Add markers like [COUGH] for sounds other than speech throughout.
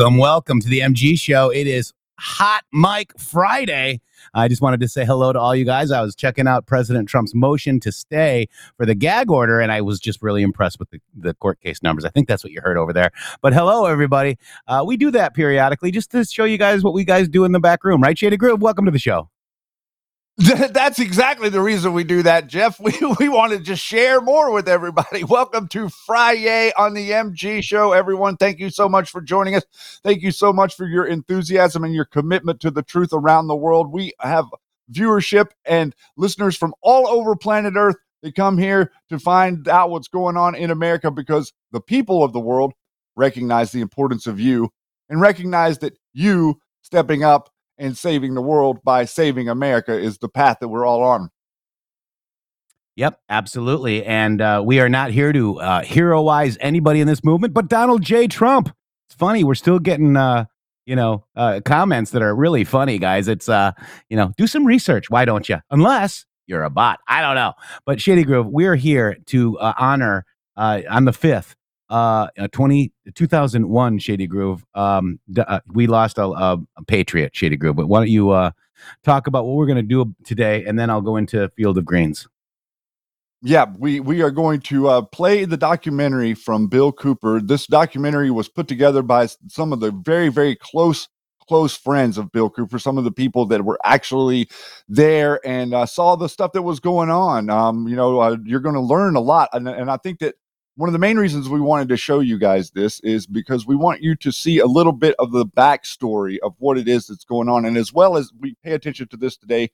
Welcome, welcome to the MG Show. It is Hot Mic Friday. I just wanted to say hello to all you guys. I was checking out President Trump's motion to stay for the gag order, and I was just really impressed with the, the court case numbers. I think that's what you heard over there. But hello, everybody. Uh, we do that periodically just to show you guys what we guys do in the back room, right? Shady Grove, welcome to the show. [LAUGHS] That's exactly the reason we do that, Jeff. [LAUGHS] We, we want to just share more with everybody. [LAUGHS] Welcome to Friday on the MG Show, everyone. Thank you so much for joining us. Thank you so much for your enthusiasm and your commitment to the truth around the world. We have viewership and listeners from all over planet Earth. that come here to find out what's going on in America because the people of the world recognize the importance of you and recognize that you stepping up and saving the world by saving America is the path that we're all on. Yep, absolutely. And uh, we are not here to uh, heroize anybody in this movement, but Donald J. Trump. It's funny. We're still getting, uh, you know, uh, comments that are really funny, guys. It's, uh, you know, do some research. Why don't you? Unless you're a bot. I don't know. But Shady Grove, we're here to uh, honor on the 5th uh, uh 20, 2001 Shady Grove. Um, uh, we lost a, a, a Patriot Shady Grove, but why don't you uh, talk about what we're going to do today, and then I'll go into Field of Greens. Yeah, we we are going to uh, play the documentary from Bill Cooper. This documentary was put together by some of the very very close close friends of Bill Cooper, some of the people that were actually there and uh, saw the stuff that was going on. Um, you know, uh, you're going to learn a lot, and, and I think that one of the main reasons we wanted to show you guys this is because we want you to see a little bit of the backstory of what it is that's going on. And as well as we pay attention to this today,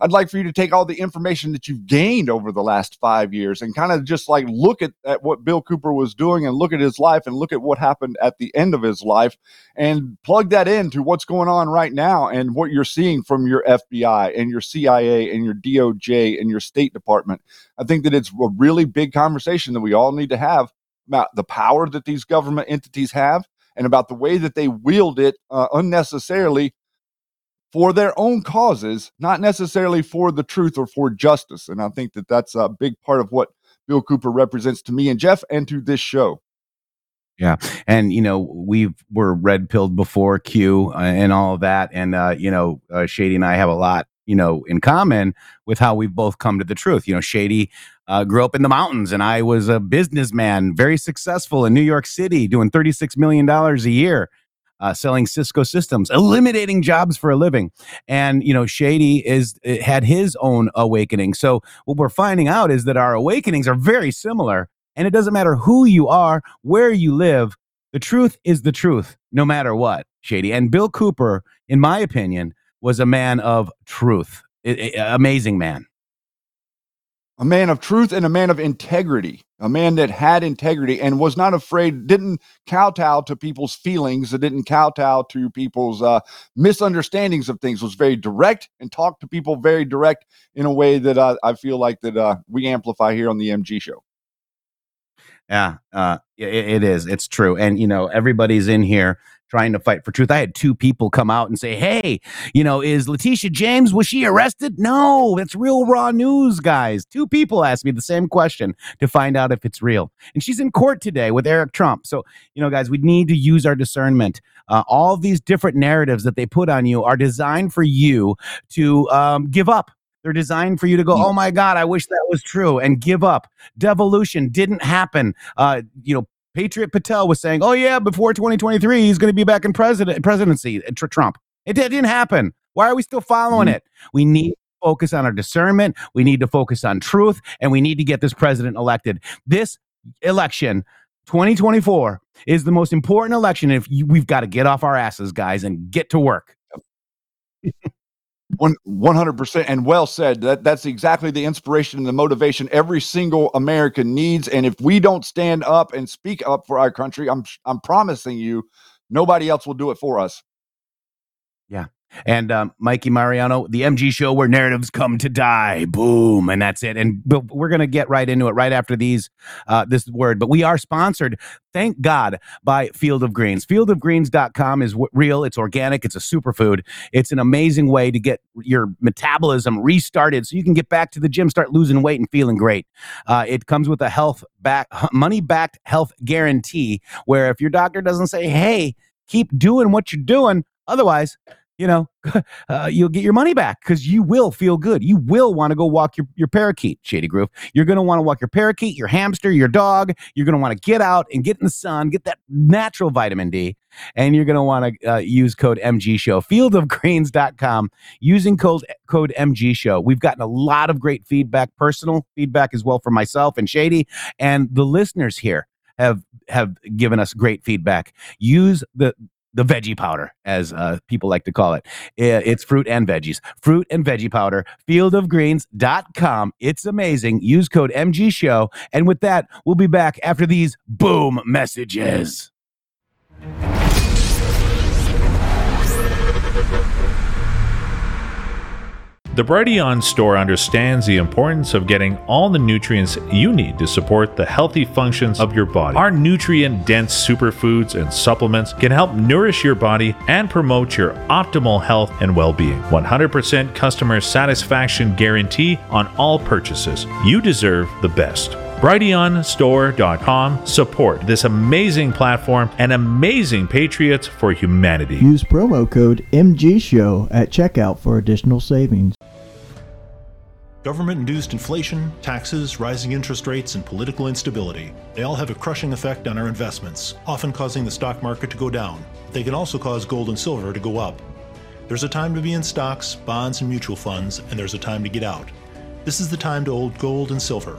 I'd like for you to take all the information that you've gained over the last five years and kind of just like look at, at what Bill Cooper was doing and look at his life and look at what happened at the end of his life and plug that into what's going on right now and what you're seeing from your FBI and your CIA and your DOJ and your State Department. I think that it's a really big conversation that we all need to have about the power that these government entities have and about the way that they wield it uh, unnecessarily for their own causes, not necessarily for the truth or for justice. And I think that that's a big part of what Bill Cooper represents to me and Jeff and to this show. Yeah, and you know we were red pilled before Q uh, and all of that, and uh, you know uh, Shady and I have a lot you know in common with how we've both come to the truth. You know, Shady uh, grew up in the mountains, and I was a businessman, very successful in New York City, doing thirty six million dollars a year. Uh, selling Cisco systems, eliminating jobs for a living. And, you know, Shady is had his own awakening. So what we're finding out is that our awakenings are very similar. And it doesn't matter who you are, where you live, the truth is the truth, no matter what, Shady. And Bill Cooper, in my opinion, was a man of truth. Amazing man. A man of truth and a man of integrity, a man that had integrity and was not afraid, didn't kowtow to people's feelings, that didn't kowtow to people's uh, misunderstandings of things, was very direct and talked to people very direct in a way that uh, I feel like that uh, we amplify here on the MG show. Yeah, uh, it, it is. It's true. And, you know, everybody's in here trying to fight for truth. I had two people come out and say, hey, you know, is Letitia James, was she arrested? No, that's real raw news, guys. Two people asked me the same question to find out if it's real. And she's in court today with Eric Trump. So, you know, guys, we need to use our discernment. Uh, all these different narratives that they put on you are designed for you to um, give up. They're designed for you to go, oh my God, I wish that was true, and give up. Devolution didn't happen. Uh, you know, Patriot Patel was saying, "Oh yeah, before 2023, he's going to be back in president presidency." Tr- Trump. It, it didn't happen. Why are we still following Mhm. it? We need to focus on our discernment. We need to focus on truth, and we need to get this president elected. This election, 2024, is the most important election. If you, we've got to get off our asses, guys, and get to work. [LAUGHS] One hundred percent, and well said. That that's exactly the inspiration and the motivation every single American needs. And if we don't stand up and speak up for our country, I'm I'm promising you, nobody else will do it for us. And um, Mikey Mariano, the MG show where narratives come to die. Boom, and that's it. And but we're gonna get right into it right after these uh, this word. But we are sponsored, thank God, by Field of Greens. Fieldofgreens.com is w- real. It's organic. It's a superfood. It's an amazing way to get your metabolism restarted, so you can get back to the gym, start losing weight, and feeling great. Uh, it comes with a health back, money backed health guarantee, where if your doctor doesn't say, "Hey," keep doing what you're doing, otherwise you know, [LAUGHS] uh, you'll get your money back because you will feel good. You will want to go walk your, your parakeet, Shady Grove. You're going to want to walk your parakeet, your hamster, your dog. You're going to want to get out and get in the sun, get that natural vitamin D. And you're going to want to uh, use code MG Show, fieldofgreens.com, using code, code MG Show. We've gotten a lot of great feedback, personal feedback as well from myself and Shady. And the listeners here have have given us great feedback. Use the the veggie powder, as uh, people like to call it. It's fruit and veggies. Fruit and veggie powder, fieldofgreens.com. It's amazing. Use code MG Show. And with that, we'll be back after these boom messages. The Brighteon store understands the importance of getting all the nutrients you need to support the healthy functions of your body. Our nutrient dense superfoods and supplements can help nourish your body and promote your optimal health and well being. 100% customer satisfaction guarantee on all purchases. You deserve the best. BrighteonStore.com support this amazing platform and amazing patriots for humanity. Use promo code MGSHOW at checkout for additional savings. Government induced inflation, taxes, rising interest rates, and political instability. They all have a crushing effect on our investments, often causing the stock market to go down. They can also cause gold and silver to go up. There's a time to be in stocks, bonds, and mutual funds, and there's a time to get out. This is the time to hold gold and silver.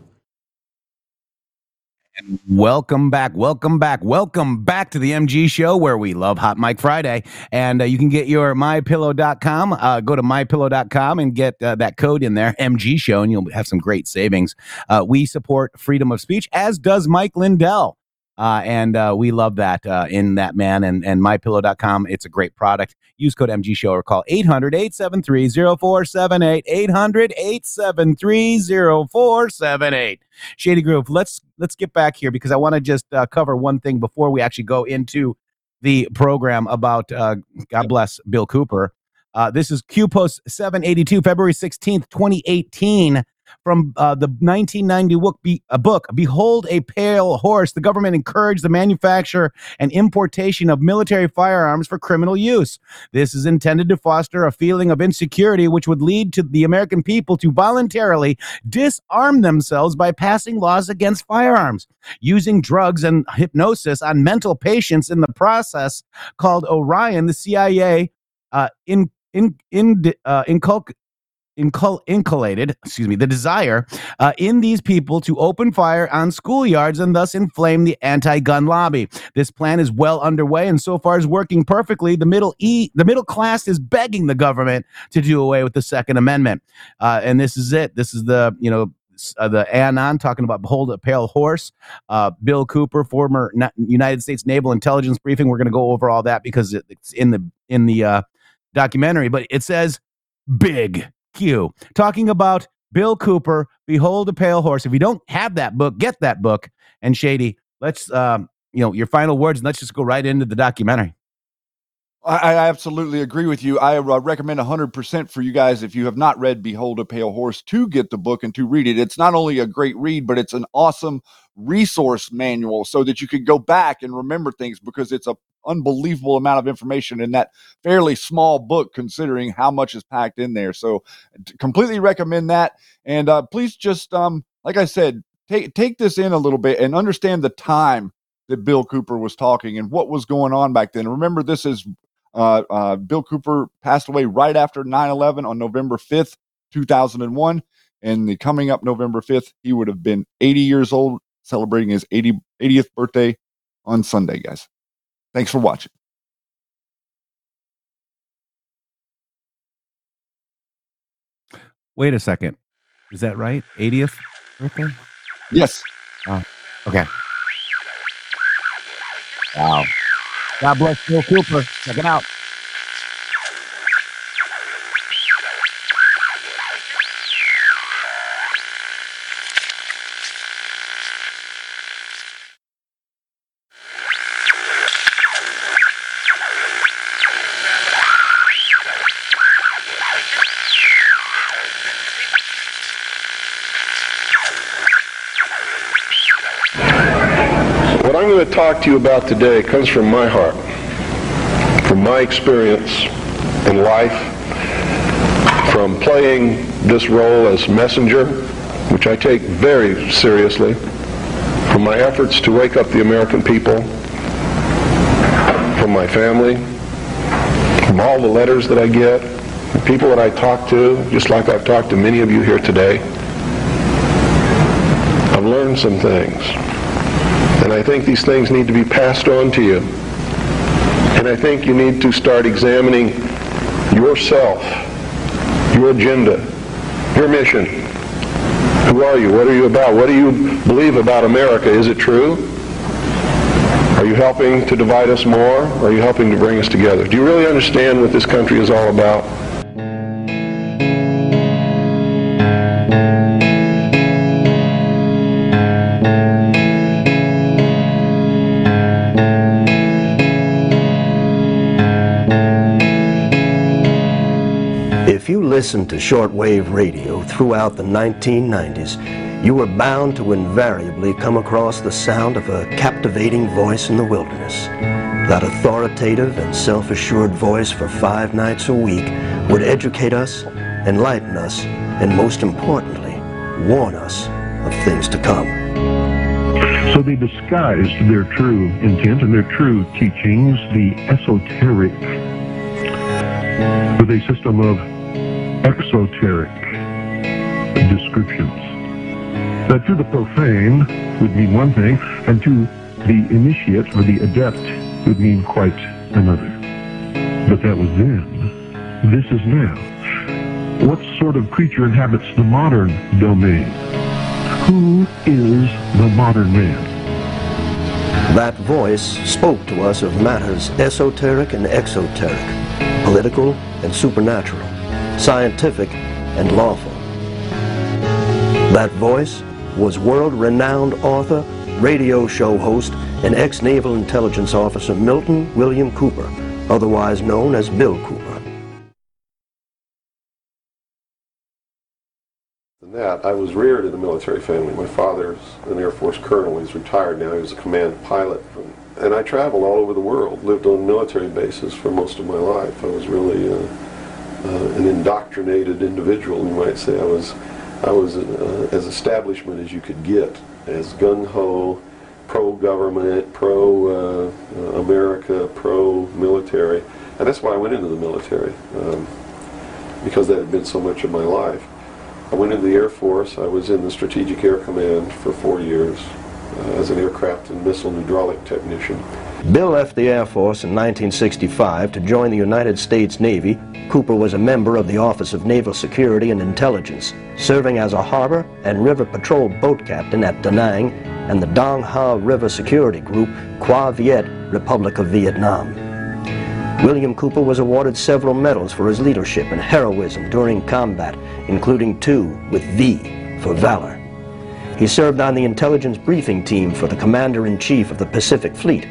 Welcome back, welcome back, welcome back to the MG show where we love Hot Mic Friday. And uh, you can get your mypillow.com. Uh, go to mypillow.com and get uh, that code in there, MG show, and you'll have some great savings. Uh, we support freedom of speech, as does Mike Lindell. Uh, and uh, we love that uh, in that man and, and mypillow.com. It's a great product. Use code MG Show or call 800 873 0478. 800 873 0478. Shady Grove, let's let's get back here because I want to just uh, cover one thing before we actually go into the program about uh, God bless Bill Cooper. Uh, this is Q Post 782, February 16th, 2018 from uh, the 1990 book, Behold a Pale Horse. The government encouraged the manufacture and importation of military firearms for criminal use. This is intended to foster a feeling of insecurity, which would lead to the American people to voluntarily disarm themselves by passing laws against firearms, using drugs and hypnosis on mental patients in the process called Orion. The CIA uh, in in in uh, inculc- incul- inculcated, excuse me, the desire uh, in these people to open fire on schoolyards and thus inflame the anti-gun lobby. This plan is well underway and so far is working perfectly. The middle e, the middle class is begging the government to do away with the Second Amendment, uh, and this is it. This is the you know uh, the Anon talking about behold a pale horse. Uh, Bill Cooper, former Na- United States Naval Intelligence briefing. We're going to go over all that because it, it's in the in the uh, documentary. But it says big Q talking about Bill Cooper. Behold a pale horse. If you don't have that book, get that book. And Shady, let's um, you know your final words, and let's just go right into the documentary. I, I absolutely agree with you. I uh, recommend 100% for you guys, if you have not read Behold a Pale Horse, to get the book and to read it. It's not only a great read, but it's an awesome resource manual so that you can go back and remember things because it's a unbelievable amount of information in that fairly small book considering how much is packed in there. So completely recommend that. And uh, please just um like i said take take this in a little bit and understand the time that bill cooper was talking and what was going on back then. Remember this is uh, uh, bill cooper passed away right after 9-11 on november 5th 2001 and the coming up november 5th he would have been 80 years old celebrating his 80, 80th birthday on sunday guys Thanks for watching. Wait a second, is that right? 80th birthday? Yes. Okay. Wow. God bless Bill Cooper. Check it out. Talk to you about today comes from my heart, from my experience in life, from playing this role as messenger, which I take very seriously, from my efforts to wake up the American people, from my family, from all the letters that I get, the people that I talk to, just like I've talked to many of you here today. I've learned some things. I think these things need to be passed on to you. And I think you need to start examining yourself, your agenda, your mission, Who are you? What are you about? What do you believe about America? Is it true? Are you helping to divide us more? Or are you helping to bring us together? Do you really understand what this country is all about? Listened to shortwave radio throughout the 1990s, you were bound to invariably come across the sound of a captivating voice in the wilderness. That authoritative and self-assured voice for five nights a week would educate us, enlighten us, and most importantly, warn us of things to come. So they disguised their true intent and their true teachings, the esoteric, with a system of exoteric descriptions. That to the profane would mean one thing, and to the initiate or the adept would mean quite another. But that was then. This is now. What sort of creature inhabits the modern domain? Who is the modern man? That voice spoke to us of matters esoteric and exoteric, political and supernatural, scientific and lawful. That voice was world-renowned author, radio show host, and ex-naval intelligence officer Milton William Cooper, otherwise known as Bill Cooper. than that. I was reared in a military family. My father's an Air Force colonel. He's retired now. He was a command pilot. And I traveled all over the world, lived on military bases for most of my life. I was really uh, uh, an indoctrinated individual, you might say. I was, I was uh, as establishment as you could get, as gung-ho, pro-government, pro-America, pro-military. And that's why I went into the military, um, because that had been so much of my life. I went into the Air Force. I was in the Strategic Air Command for four years uh, as an aircraft and missile hydraulic technician. Bill left the Air Force in 1965 to join the United States Navy. Cooper was a member of the Office of Naval Security and Intelligence, serving as a harbor and river patrol boat captain at Da Nang and the Dong Ha River Security Group, Cua Viet, Republic of Vietnam. William Cooper was awarded several medals for his leadership and heroism during combat, including two with V for valor. He served on the intelligence briefing team for the Commander-in-Chief of the Pacific Fleet.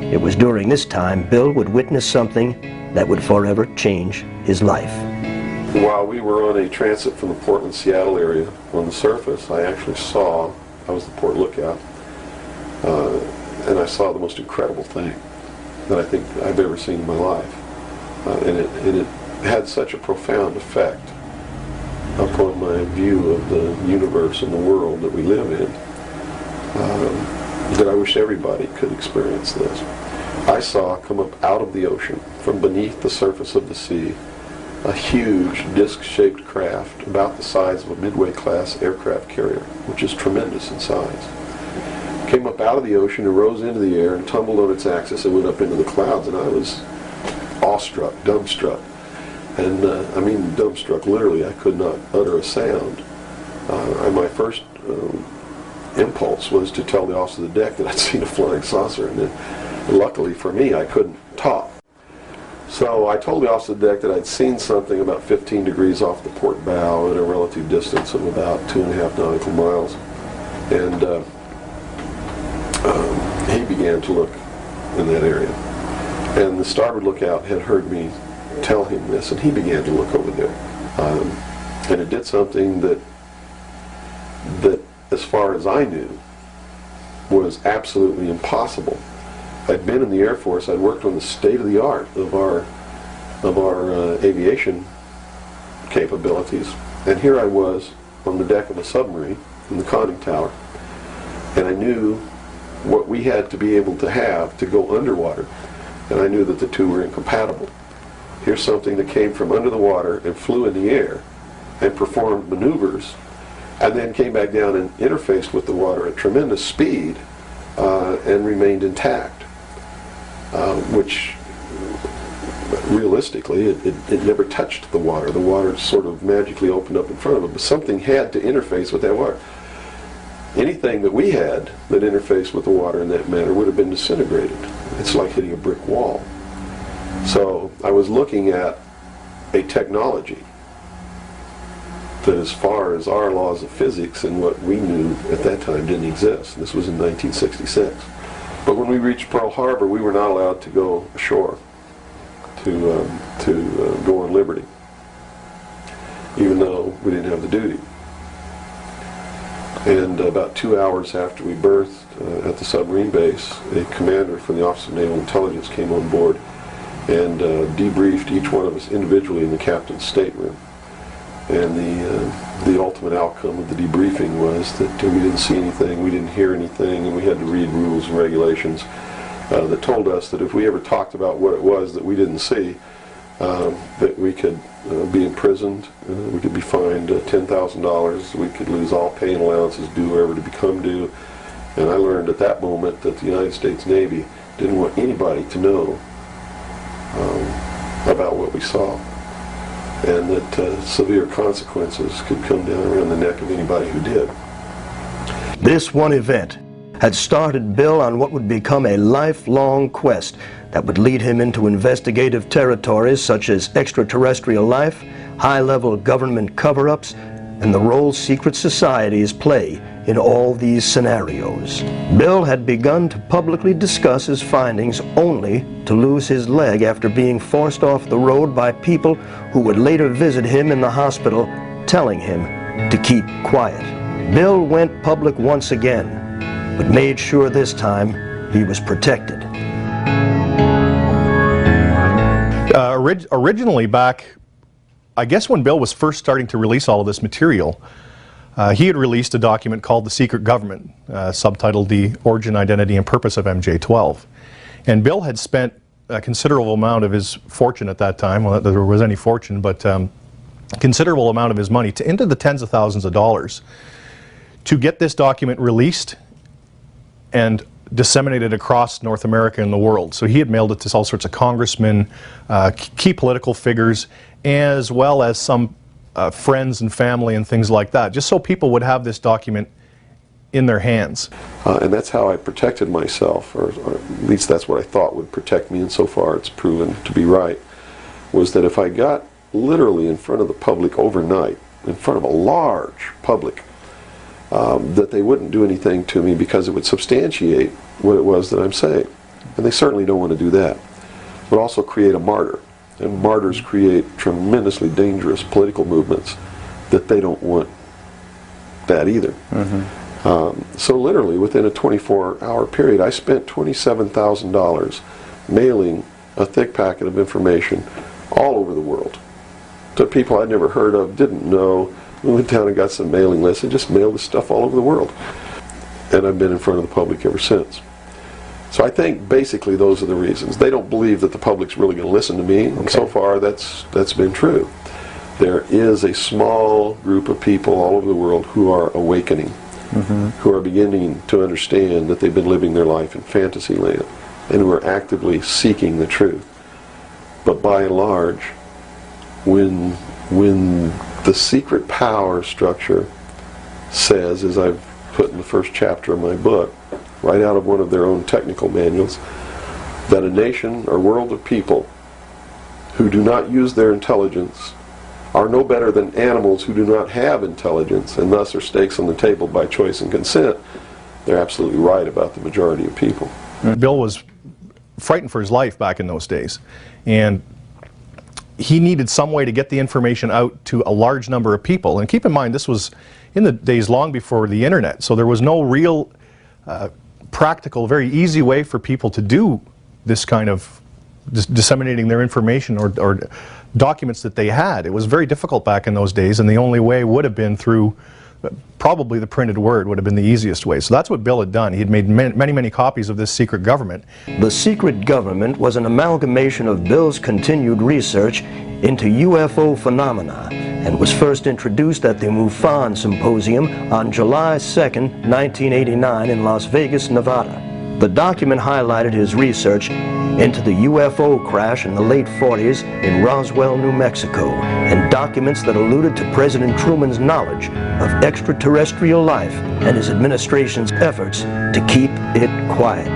It was during this time Bill would witness something that would forever change his life. While we were on a transit from the Portland-Seattle area on the surface, I actually saw, I was the port lookout, uh, and I saw the most incredible thing that I think I've ever seen in my life. Uh, and, it, and it had such a profound effect upon my view of the universe and the world that we live in um, that I wish everybody could experience this. I saw come up out of the ocean, from beneath the surface of the sea, a huge disc-shaped craft about the size of a midway-class aircraft carrier, which is tremendous in size came up out of the ocean and rose into the air and tumbled on its axis and went up into the clouds. And I was awestruck, dumbstruck. And uh, I mean dumbstruck, literally. I could not utter a sound. Uh, my first um, impulse was to tell the officer of the deck that I'd [LAUGHS] seen a flying saucer. And then, luckily for me, I couldn't talk. So I told the officer of the deck that I'd seen something about 15 degrees off the port bow at a relative distance of about two and a half nautical miles. And uh, um, he began to look in that area. And the starboard lookout had heard me tell him this, and he began to look over there. Um, and it did something that, that, as far as I knew, was absolutely impossible. I'd been in the Air Force. I'd worked on the state of the art of our of our uh, aviation capabilities, and here I was on the deck of a submarine in the conning tower, and I knew what we had to be able to have to go underwater. And I knew that the two were incompatible. Here's something that came from under the water and flew in the air and performed maneuvers and then came back down and interfaced with the water at tremendous speed uh, and remained intact, uh, which realistically, it, it, it never touched the water. The water sort of magically opened up in front of it, but something had to interface with that water. Anything that we had that interfaced with the water in that manner would have been disintegrated. It's like hitting a brick wall. So I was looking at a technology that as far as our laws of physics and what we knew at that time didn't exist. This was in 1966. But when we reached Pearl Harbor, we were not allowed to go ashore to, um, to uh, go on liberty, even though we didn't have the duty. And about two hours after we berthed uh, at the submarine base, a commander from the Office of Naval Intelligence came on board and uh, debriefed each one of us individually in the captain's stateroom. And the, uh, the ultimate outcome of the debriefing was that we didn't see anything, we didn't hear anything, and we had to read rules and regulations uh, that told us that if we ever talked about what it was that we didn't see, um, that we could uh, be imprisoned, uh, we could be fined uh, $10,000, we could lose all pay and allowances due ever to become due. And I learned at that moment that the United States Navy didn't want anybody to know um, about what we saw and that uh, severe consequences could come down around the neck of anybody who did. This one event had started Bill on what would become a lifelong quest that would lead him into investigative territories such as extraterrestrial life, high-level government cover-ups, and the role secret societies play in all these scenarios. Bill had begun to publicly discuss his findings only to lose his leg after being forced off the road by people who would later visit him in the hospital telling him to keep quiet. Bill went public once again, but made sure this time he was protected. Uh, orig- originally back, I guess when Bill was first starting to release all of this material, uh, he had released a document called The Secret Government, uh, subtitled The Origin, Identity, and Purpose of MJ-12. And Bill had spent a considerable amount of his fortune at that time, well, there was any fortune, but um, considerable amount of his money, to, into the tens of thousands of dollars, to get this document released and disseminated across North America and the world. So he had mailed it to all sorts of congressmen, uh, key political figures, as well as some uh, friends and family and things like that, just so people would have this document in their hands. Uh, and that's how I protected myself, or, or, at least that's what I thought would protect me, and so far it's proven to be right, was that if I got literally in front of the public overnight, in front of a large public, um, that they wouldn't do anything to me because it would substantiate what it was that I'm saying. And they certainly don't want to do that. Would also create a martyr. And martyrs create tremendously dangerous political movements that they don't want that either. Mm-hmm. Um, so literally within a 24-hour period, I spent $27,000 mailing a thick packet of information all over the world to people I'd never heard of, didn't know. We went down and got some mailing lists and just mailed this stuff all over the world. And I've been in front of the public ever since. So I think basically those are the reasons. They don't believe that the public's really going to listen to me, and so far that's that's been true. There is a small group of people all over the world who are awakening, mm-hmm. who are beginning to understand that they've been living their life in fantasy land, and who are actively seeking the truth. But by and large, when when the secret power structure says, as I've put in the first chapter of my book, right out of one of their own technical manuals, that a nation or world of people who do not use their intelligence are no better than animals who do not have intelligence and thus are stakes on the table by choice and consent, they're absolutely right about the majority of people. Bill was frightened for his life back in those days. And he needed some way to get the information out to a large number of people. And keep in mind, this was in the days long before the internet, so there was no real uh, practical, very easy way for people to do this kind of dis- disseminating their information or, or, documents that they had. It was very difficult back in those days, and the only way would have been through probably the printed word would have been the easiest way. So that's what Bill had done. He had made many, many copies of this secret government. The secret government was an amalgamation of Bill's continued research into UFO phenomena and was first introduced at the MUFON Symposium on July 2, 1989 in Las Vegas, Nevada. The document highlighted his research into the UFO crash in the late 40s in Roswell, New Mexico, and documents that alluded to President Truman's knowledge of extraterrestrial life and his administration's efforts to keep it quiet.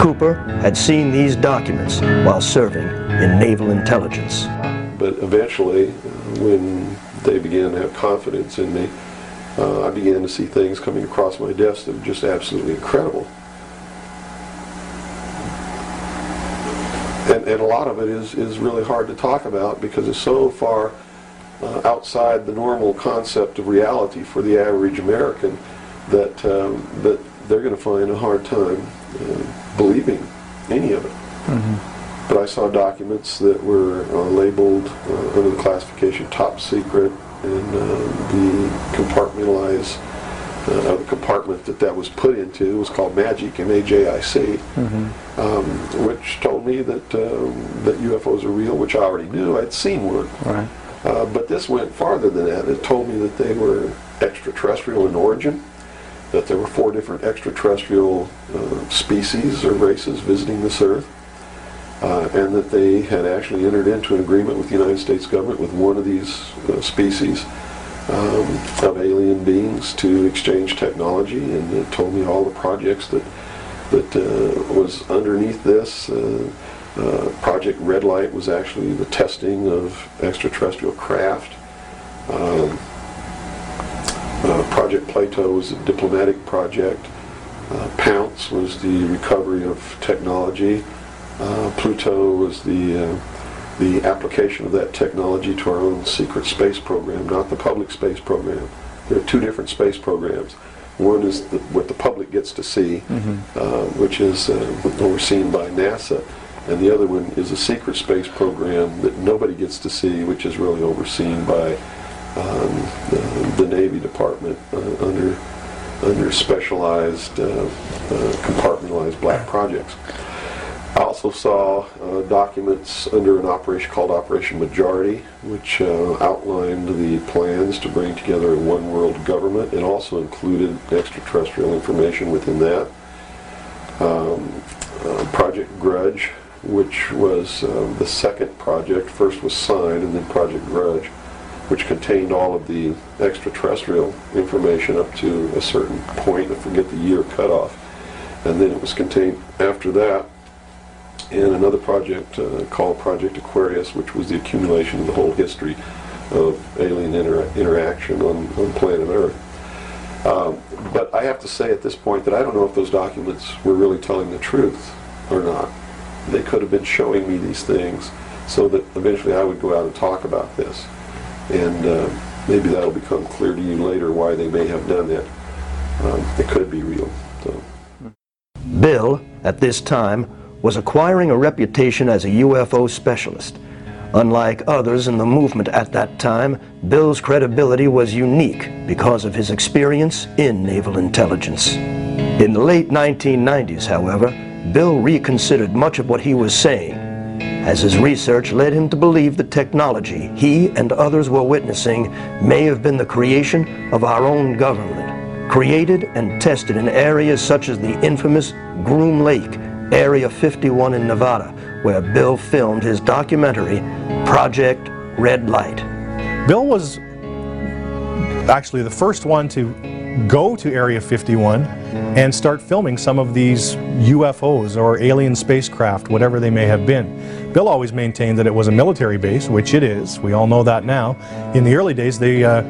Cooper had seen these documents while serving in naval intelligence. But eventually, when they began to have confidence in me, uh, I began to see things coming across my desk that were just absolutely incredible. And, and a lot of it is, is really hard to talk about because it's so far uh, outside the normal concept of reality for the average American that, um, that they're going to find a hard time uh, believing any of it. But I saw documents that were uh, labeled uh, under the classification top secret and uh, the compartmentalized uh, the compartment that that was put into was called MAJIC, M-A-J-I-C, um, which told me that um, that UFOs are real, which I already knew. I'd seen one. Right. Uh, but this went farther than that. It told me that they were extraterrestrial in origin, that there were four different extraterrestrial uh, species or races visiting this Earth, uh, and that they had actually entered into an agreement with the United States government with one of these uh, species um, of alien beings to exchange technology, and it told me all the projects that that uh, was underneath this. Uh, uh, Project Red Light was actually the testing of extraterrestrial craft. Um, uh, project Plato was a diplomatic project. Uh, Pounce was the recovery of technology. Uh, Pluto was the the application of that technology to our own secret space program, not the public space program. There are two different space programs. One is the, what the public gets to see, uh, which is uh, overseen by NASA, and the other one is a secret space program that nobody gets to see, which is really overseen by um, the, the Navy Department uh, under under specialized, uh, uh, compartmentalized black projects. I also saw uh, documents under an operation called Operation Majority, which uh, outlined the plans to bring together a one world government. It also included extraterrestrial information within that. Um, uh, project Grudge, which was uh, the second project, first was Sign and then Project Grudge, which contained all of the extraterrestrial information up to a certain point, I forget the year cutoff. And then it was contained after that in another project uh, called Project Aquarius, which was the accumulation of the whole history of alien inter- interaction on, on planet Earth. Um, but I have to say at this point that I don't know if those documents were really telling the truth or not. They could have been showing me these things so that eventually I would go out and talk about this. And uh, maybe that'll become clear to you later why they may have done that. Um, it could be real. So. Bill, at this time, was acquiring a reputation as a UFO specialist. Unlike others in the movement at that time, Bill's credibility was unique because of his experience in naval intelligence. In the late 1990s, however, Bill reconsidered much of what he was saying, as his research led him to believe the technology he and others were witnessing may have been the creation of our own government, created and tested in areas such as the infamous Groom Lake, Area 51 in Nevada, where Bill filmed his documentary, Project Red Light. Bill was actually the first one to go to Area 51 and start filming some of these UFOs or alien spacecraft, whatever they may have been. Bill always maintained that it was a military base, which it is. We all know that now. In the early days, the uh,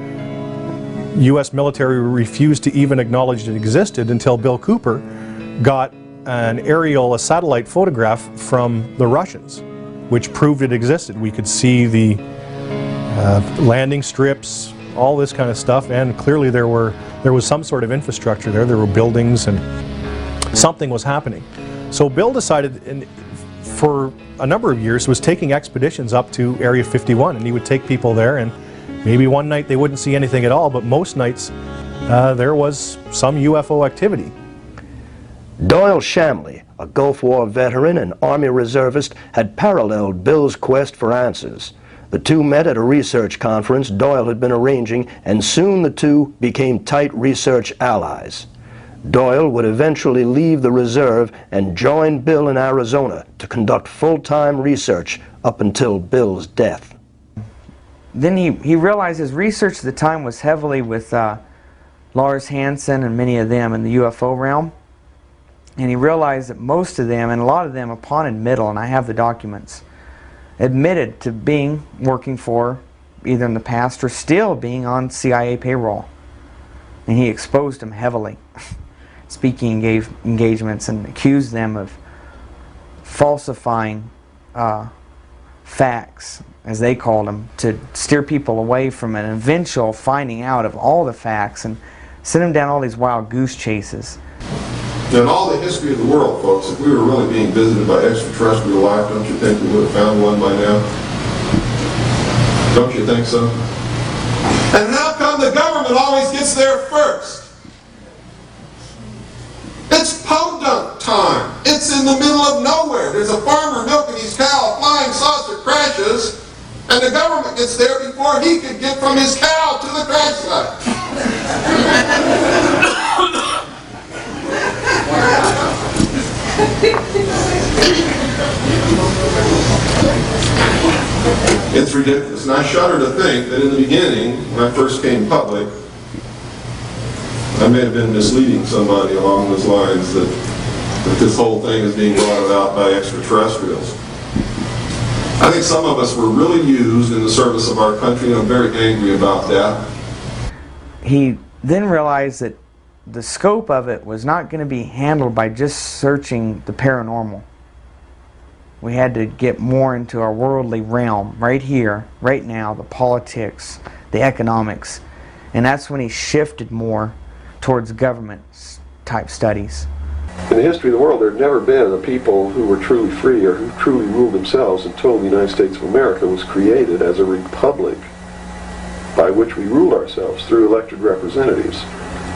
U.S. military refused to even acknowledge it existed until Bill Cooper got an aerial, a satellite photograph from the Russians, which proved it existed. We could see the uh, landing strips, all this kind of stuff, and clearly there were there was some sort of infrastructure there. There were buildings, and something was happening. So Bill decided, in, for a number of years, was taking expeditions up to Area 51, and he would take people there, and maybe one night they wouldn't see anything at all, but most nights uh, there was some UFO activity. Doyle Shamley, a Gulf War veteran and Army reservist, had paralleled Bill's quest for answers. The two met at a research conference Doyle had been arranging, and soon the two became tight research allies. Doyle would eventually leave the reserve and join Bill in Arizona to conduct full-time research up until Bill's death. Then he, he realized his research at the time was heavily with uh, Lars Hansen and many of them in the UFO realm. And he realized that most of them, and a lot of them upon admittal, and I have the documents, admitted to being working for either in the past or still being on CIA payroll. And he exposed them heavily, [LAUGHS] speaking engage engagements, and accused them of falsifying uh, facts, as they called them, to steer people away from an eventual finding out of all the facts and send them down all these wild goose chases. In all the history of the world, folks, if we were really being visited by extraterrestrial life, don't you think we would have found one by now? Don't you think so? And how come the government always gets there first? It's podunk time. It's in the middle of nowhere. There's a farmer milking his cow, a flying saucer crashes, and the government gets there before he could get from his cow to the crash [LAUGHS] It's ridiculous. And I shudder to think that in the beginning, when I first came public, I may have been misleading somebody along those lines that, that this whole thing is being brought about by extraterrestrials. I think some of us were really used in the service of our country, and I'm very angry about that. He then realized that the scope of it was not going to be handled by just searching the paranormal. We had to get more into our worldly realm right here, right now, the politics, the economics. And that's when he shifted more towards government type studies. In the history of the world, there had never been a people who were truly free or who truly ruled themselves until the United States of America was created as a republic by which we ruled ourselves through elected representatives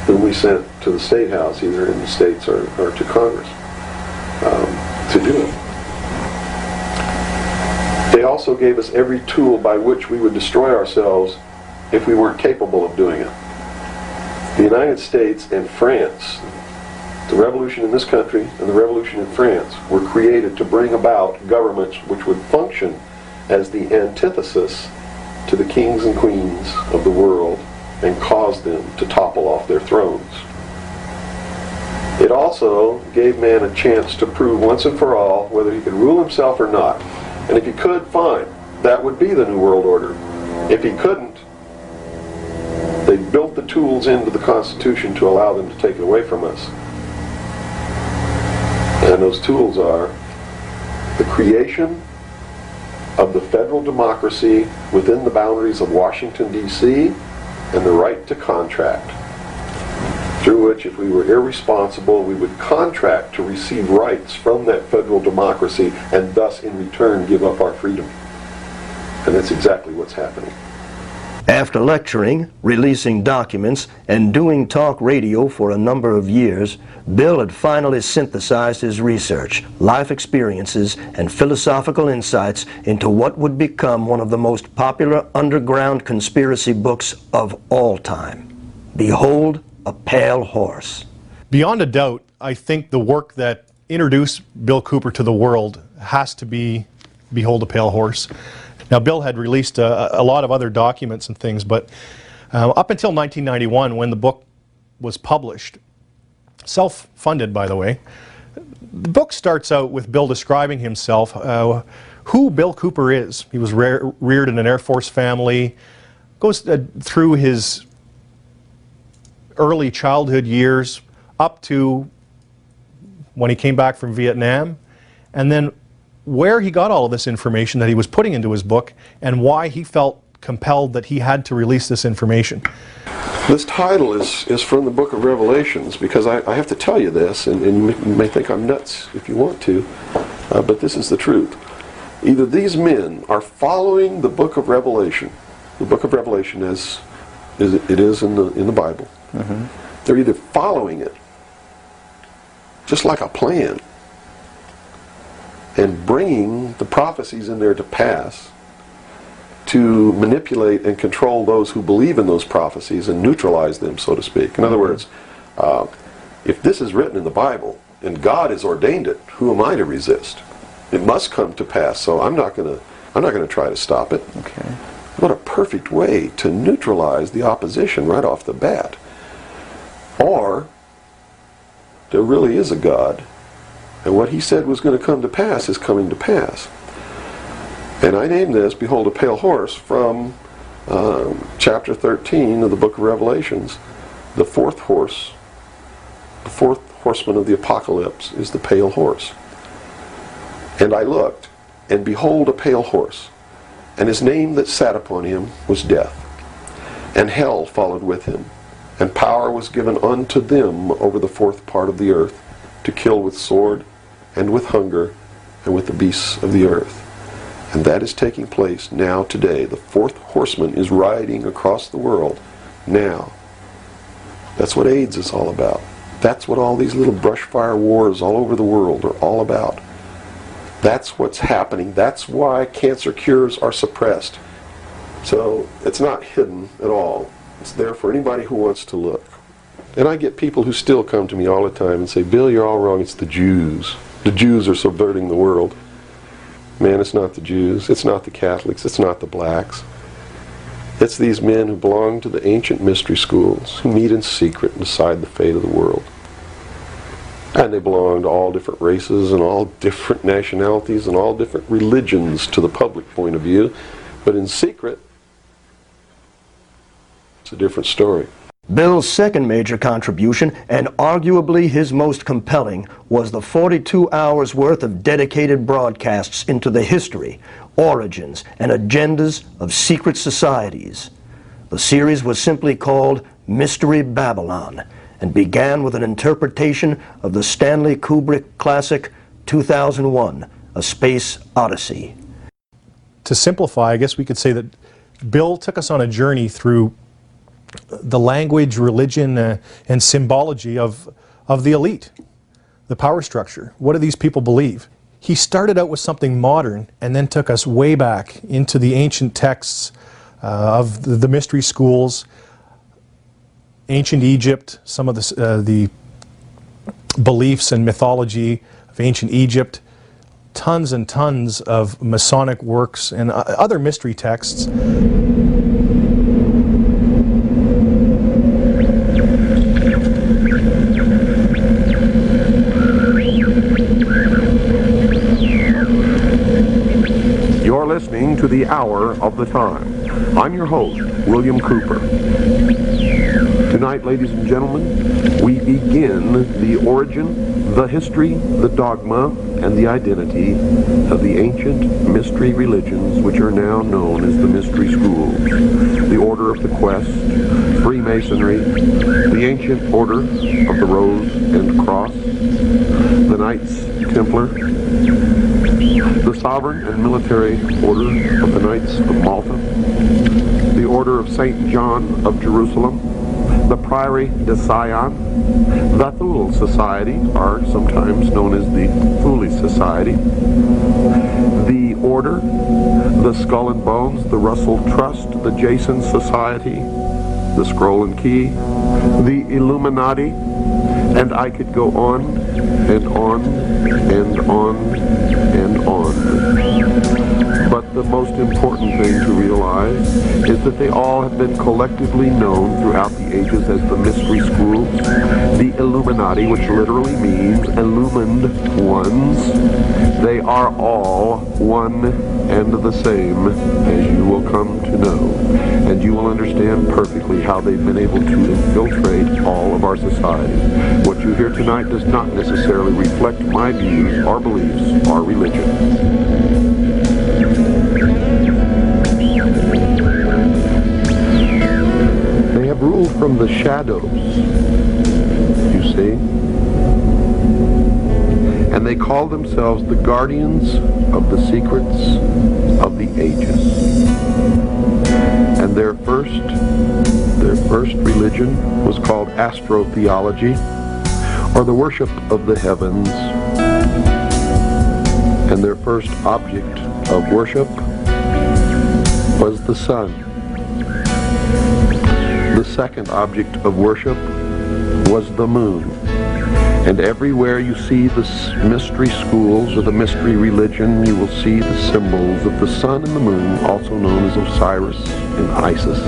whom we sent to the State House, either in the states or, or to Congress, um, to do it. They also gave us every tool by which we would destroy ourselves if we weren't capable of doing it. The United States and France, the revolution in this country and the revolution in France, were created to bring about governments which would function as the antithesis to the kings and queens of the world and cause them to topple off their thrones. It also gave man a chance to prove once and for all whether he could rule himself or not. And if he could, fine. That would be the New World Order. If he couldn't, they built the tools into the Constitution to allow them to take it away from us. And those tools are the creation of the federal democracy within the boundaries of Washington, D.C., and the right to contract, through which, if we were irresponsible, we would contract to receive rights from that federal democracy and thus, in return, give up our freedom. And that's exactly what's happening. After lecturing, releasing documents, and doing talk radio for a number of years, Bill had finally synthesized his research, life experiences, and philosophical insights into what would become one of the most popular underground conspiracy books of all time. Behold a Pale Horse. Beyond a doubt, I think the work that introduced Bill Cooper to the world has to be Behold a Pale Horse. Now, Bill had released a, a lot of other documents and things, but uh, up until 1991, when the book was published, self funded, by the way, the book starts out with Bill describing himself, uh, who Bill Cooper is. He was re- reared in an Air Force family, goes uh, through his early childhood years up to when he came back from Vietnam, and then where he got all of this information that he was putting into his book and why he felt compelled that he had to release this information. This title is, is from the book of Revelations because I, I have to tell you this, and, and, you, may, think I'm nuts if you want to, uh, but this is the truth. Either these men are following the book of Revelation, the book of Revelation as, it is in the, in the Bible, Mm-hmm. they're either following it just like a plan and bringing the prophecies in there to pass to manipulate and control those who believe in those prophecies and neutralize them, so to speak. In other words, uh, if this is written in the Bible and God has ordained it, who am I to resist? It must come to pass, so I'm not going to I'm not going to try to stop it. Okay. What a perfect way to neutralize the opposition right off the bat. Or there really is a God, and what he said was going to come to pass is coming to pass. And I name this, Behold a Pale Horse, from um, chapter 13 of the book of Revelations. The fourth horse, the fourth horseman of the apocalypse is the pale horse. And I looked, and behold a pale horse, and his name that sat upon him was Death. And hell followed with him, and power was given unto them over the fourth part of the earth, to kill with sword, and with hunger, and with the beasts of the earth. And that is taking place now today. The fourth horseman is riding across the world now. That's what AIDS is all about. That's what all these little brush fire wars all over the world are all about. That's what's happening. That's why cancer cures are suppressed. So it's not hidden at all. It's there for anybody who wants to look. And I get people who still come to me all the time and say, Bill, you're all wrong. It's the Jews. The Jews are subverting the world. Man, it's not the Jews. It's not the Catholics. It's not the blacks. It's these men who belong to the ancient mystery schools, who meet in secret and decide the fate of the world. And they belong to all different races and all different nationalities and all different religions to the public point of view. But in secret, it's a different story. Bill's second major contribution, and arguably his most compelling, was the 42 hours worth of dedicated broadcasts into the history, origins, and agendas of secret societies. The series was simply called Mystery Babylon and began with an interpretation of the Stanley Kubrick classic 2001 A Space Odyssey. To simplify, I guess we could say that Bill took us on a journey through the language, religion, uh, and symbology of, of the elite, the power structure. What do these people believe? He started out with something modern and then took us way back into the ancient texts uh, of the, the, mystery schools, ancient Egypt, some of the, uh, the beliefs and mythology of ancient Egypt, tons and tons of Masonic works and uh, other mystery texts. The Hour of the Time. I'm your host, William Cooper. Tonight, ladies and gentlemen, we begin the origin, the history, the dogma, and the identity of the ancient mystery religions which are now known as the mystery schools. The Order of the Quest, Freemasonry, the ancient Order of the Rose and Cross, the Knights Templar, Sovereign and Military Order of the Knights of Malta, the Order of St. John of Jerusalem, the Priory de Sion, the Thule Society, or sometimes known as the Thule Society, the Order, the Skull and Bones, the Russell Trust, the Jason Society, the Scroll and Key, the Illuminati, and I could go on and on and on and on. But the most important thing to realize is that they all have been collectively known throughout the ages as the mystery schools, the Illuminati, which literally means illumined ones. They are all one and the same, as you will come to know. And you will understand perfectly how they've been able to infiltrate all of our society. What you hear tonight does not necessarily reflect my views or beliefs or religion. From the shadows, you see. And they call themselves the guardians of the secrets of the ages. And their first, their first religion was called astrotheology, or the worship of the heavens. And their first object of worship was the sun. The second object of worship was the moon. And everywhere you see the mystery schools or the mystery religion, you will see the symbols of the sun and the moon, also known as Osiris and Isis.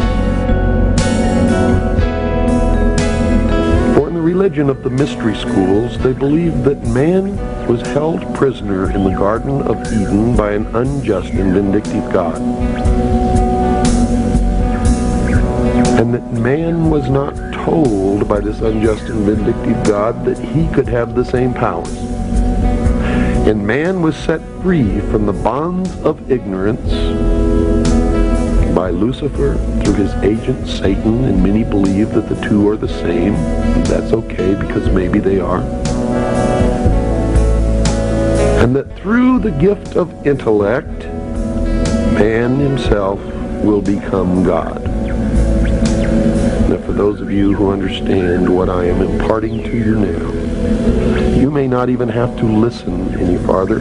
For in the religion of the mystery schools, they believed that man was held prisoner in the Garden of Eden by an unjust and vindictive God. And that man was not told by this unjust and vindictive God that he could have the same powers. And man was set free from the bonds of ignorance by Lucifer through his agent Satan, and many believe that the two are the same. That's okay because maybe they are. And that through the gift of intellect, man himself will become God. Those of you who understand what I am imparting to you now, you may not even have to listen any farther,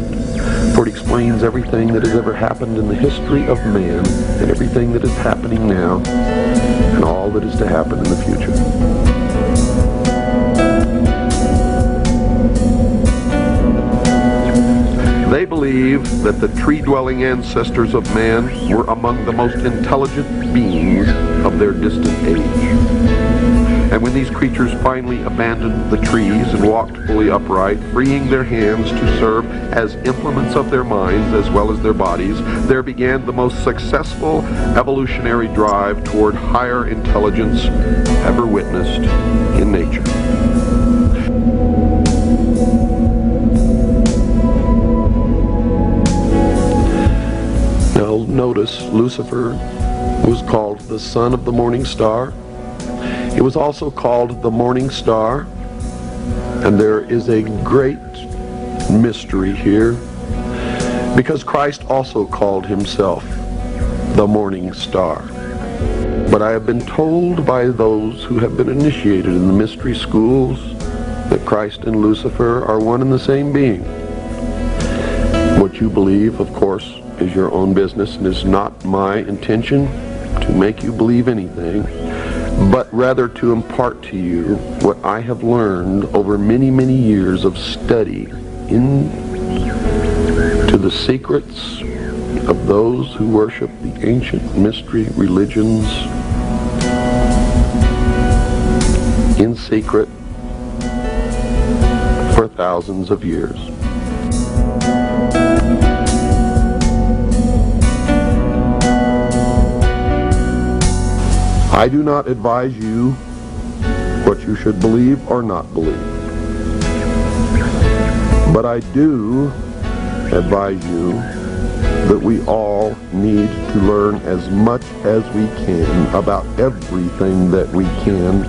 for it explains everything that has ever happened in the history of man, and everything that is happening now, and all that is to happen in the future. They believe that the tree-dwelling ancestors of man were among the most intelligent beings their distant age. And when these creatures finally abandoned the trees and walked fully upright, freeing their hands to serve as implements of their minds as well as their bodies, there began the most successful evolutionary drive toward higher intelligence ever witnessed in nature. Now notice Lucifer was called the son of the morning star. He was also called the morning star. And there is a great mystery here because Christ also called himself the morning star. But I have been told by those who have been initiated in the mystery schools that Christ and Lucifer are one and the same being. What you believe, of course, is your own business and is not my intention to make you believe anything, but rather to impart to you what I have learned over many, many years of study in to the secrets of those who worship the ancient mystery religions in secret for thousands of years. I do not advise you what you should believe or not believe. But I do advise you that we all need to learn as much as we can about everything that we can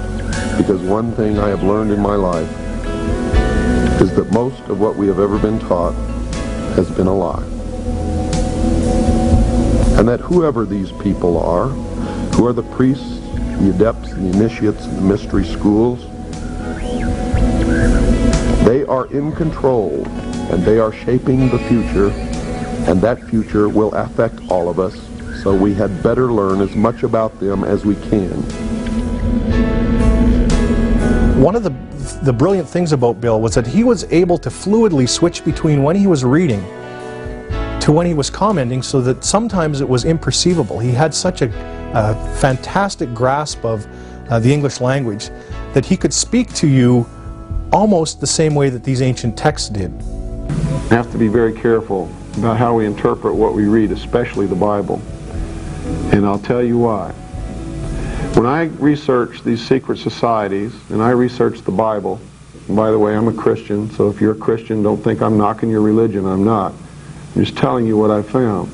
because one thing I have learned in my life is that most of what we have ever been taught has been a lie. And that whoever these people are, who are the priests, the adepts, the initiates, the mystery schools, they are in control and they are shaping the future and that future will affect all of us so we had better learn as much about them as we can. One of the the brilliant things about Bill was that he was able to fluidly switch between when he was reading to when he was commenting so that sometimes it was imperceivable. He had such a, a fantastic grasp of uh, the English language that he could speak to you almost the same way that these ancient texts did. We have to be very careful about how we interpret what we read, especially the Bible. And I'll tell you why. When I research these secret societies, and I research the Bible, by the way, I'm a Christian, so if you're a Christian, don't think I'm knocking your religion. I'm not. I'm just telling you what I found.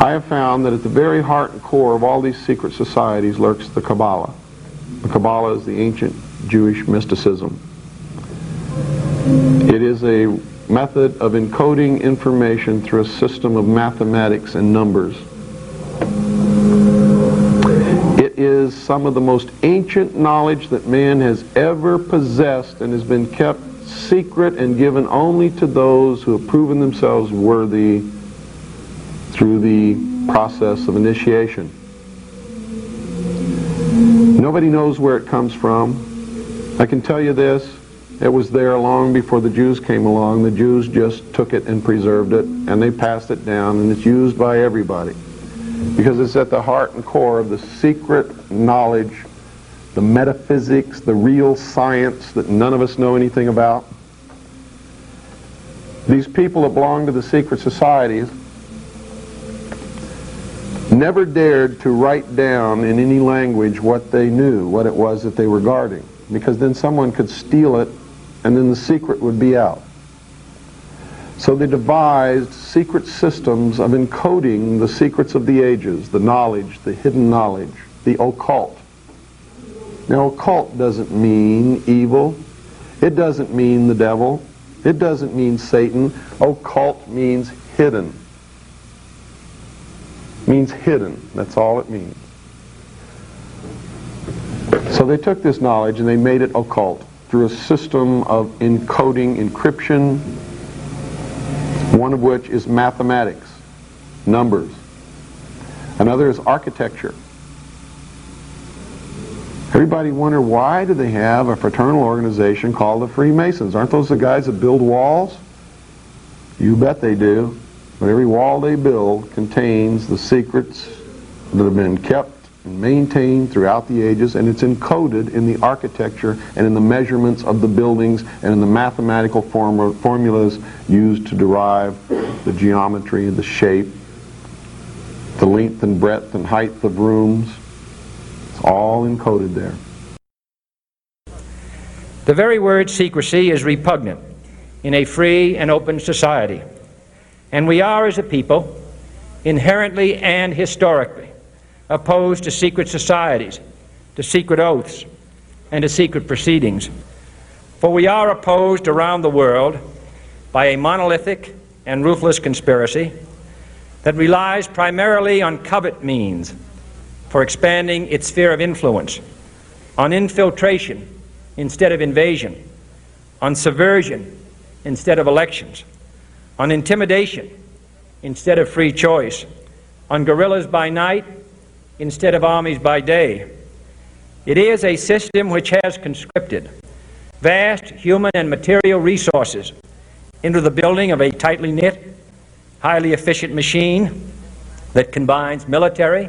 I have found that at the very heart and core of all these secret societies lurks the Kabbalah. The Kabbalah is the ancient Jewish mysticism. It is a method of encoding information through a system of mathematics and numbers. It is some of the most ancient knowledge that man has ever possessed and has been kept secret and given only to those who have proven themselves worthy through the process of initiation. Nobody knows where it comes from. I can tell you this, It was there long before the Jews came along. The Jews just took it and preserved it, and they passed it down, and it's used by everybody because it's at the heart and core of the secret knowledge, the metaphysics, the real science that none of us know anything about. These people that belong to the secret societies never dared to write down in any language what they knew, what it was that they were guarding, because then someone could steal it and then the secret would be out. So they devised secret systems of encoding the secrets of the ages, the knowledge, the hidden knowledge, the occult. Now, occult doesn't mean evil. It doesn't mean the devil. It doesn't mean Satan. Occult means hidden. means hidden. That's all it means. So they took this knowledge and they made it occult through a system of encoding, encryption, one of which is mathematics, numbers. Another is architecture. Everybody wonder why do they have a fraternal organization called the Freemasons? Aren't those the guys that build walls? You bet they do. But every wall they build contains the secrets that have been kept and maintained throughout the ages, and it's encoded in the architecture and in the measurements of the buildings and in the mathematical form formulas used to derive the geometry, the shape, the length and breadth and height of rooms. All encoded there. The very word secrecy is repugnant in a free and open society. And we are, as a people, inherently and historically opposed to secret societies, to secret oaths, and to secret proceedings. For we are opposed around the world by a monolithic and ruthless conspiracy that relies primarily on covert means for expanding its sphere of influence, on infiltration instead of invasion, on subversion instead of elections, on intimidation instead of free choice, on guerrillas by night instead of armies by day. It is a system which has conscripted vast human and material resources into the building of a tightly knit, highly efficient machine that combines military,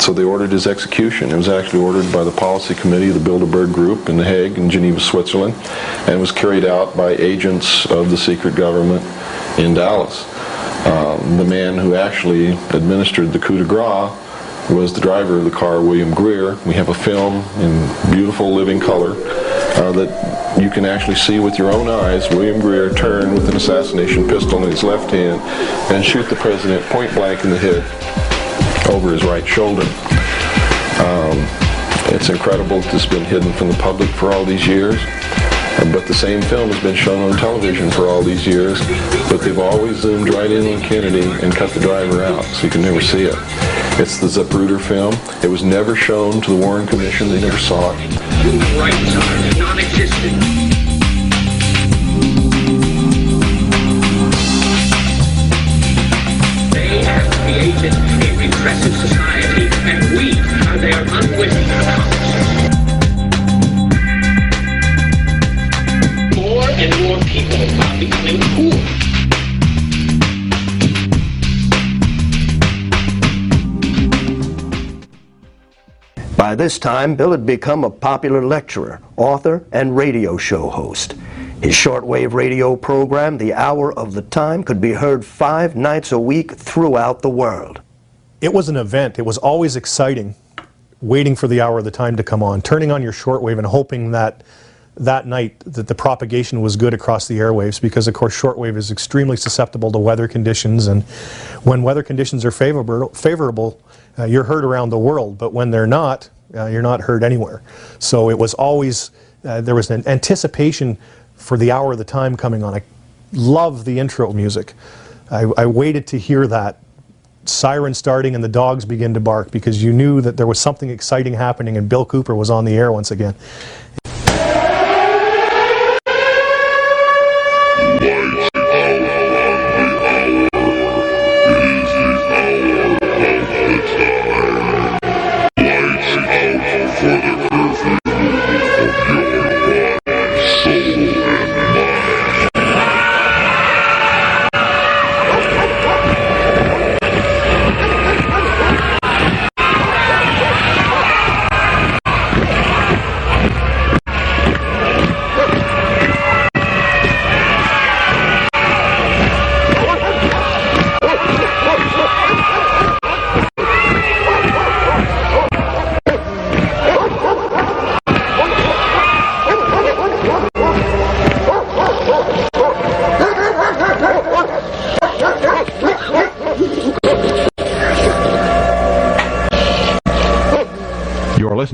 So they ordered his execution. It was actually ordered by the policy committee of the Bilderberg Group in The Hague in Geneva, Switzerland, and was carried out by agents of the secret government in Dallas. Um, the man who actually administered the coup de grace was the driver of the car, William Greer. We have a film in beautiful living color uh, that you can actually see with your own eyes William Greer turn with an assassination pistol in his left hand and shoot the president point blank in the head over his right shoulder. Um, it's incredible has been hidden from the public for all these years. But the same film has been shown on television for all these years, but they've always zoomed right in on Kennedy and cut the driver out, so you can never see it. It's the Zapruder film. It was never shown to the Warren Commission. They never saw it. A repressive society, and we are their unwitting accomplices. More and more people are becoming poor. By this time, Bill had become a popular lecturer, author, and radio show host. His shortwave radio program, The Hour of the Time, could be heard five nights a week throughout the world. It was an event. It was always exciting, waiting for the hour of the time to come on, turning on your shortwave and hoping that that night that the propagation was good across the airwaves because of course shortwave is extremely susceptible to weather conditions. And when weather conditions are favorable, favorable uh, you're heard around the world. But when they're not uh, you're not heard anywhere. So it was always uh, there was an anticipation for the hour of the time coming on. I love the intro music. I, I waited to hear that siren starting and the dogs begin to bark because you knew that there was something exciting happening and Bill Cooper was on the air once again.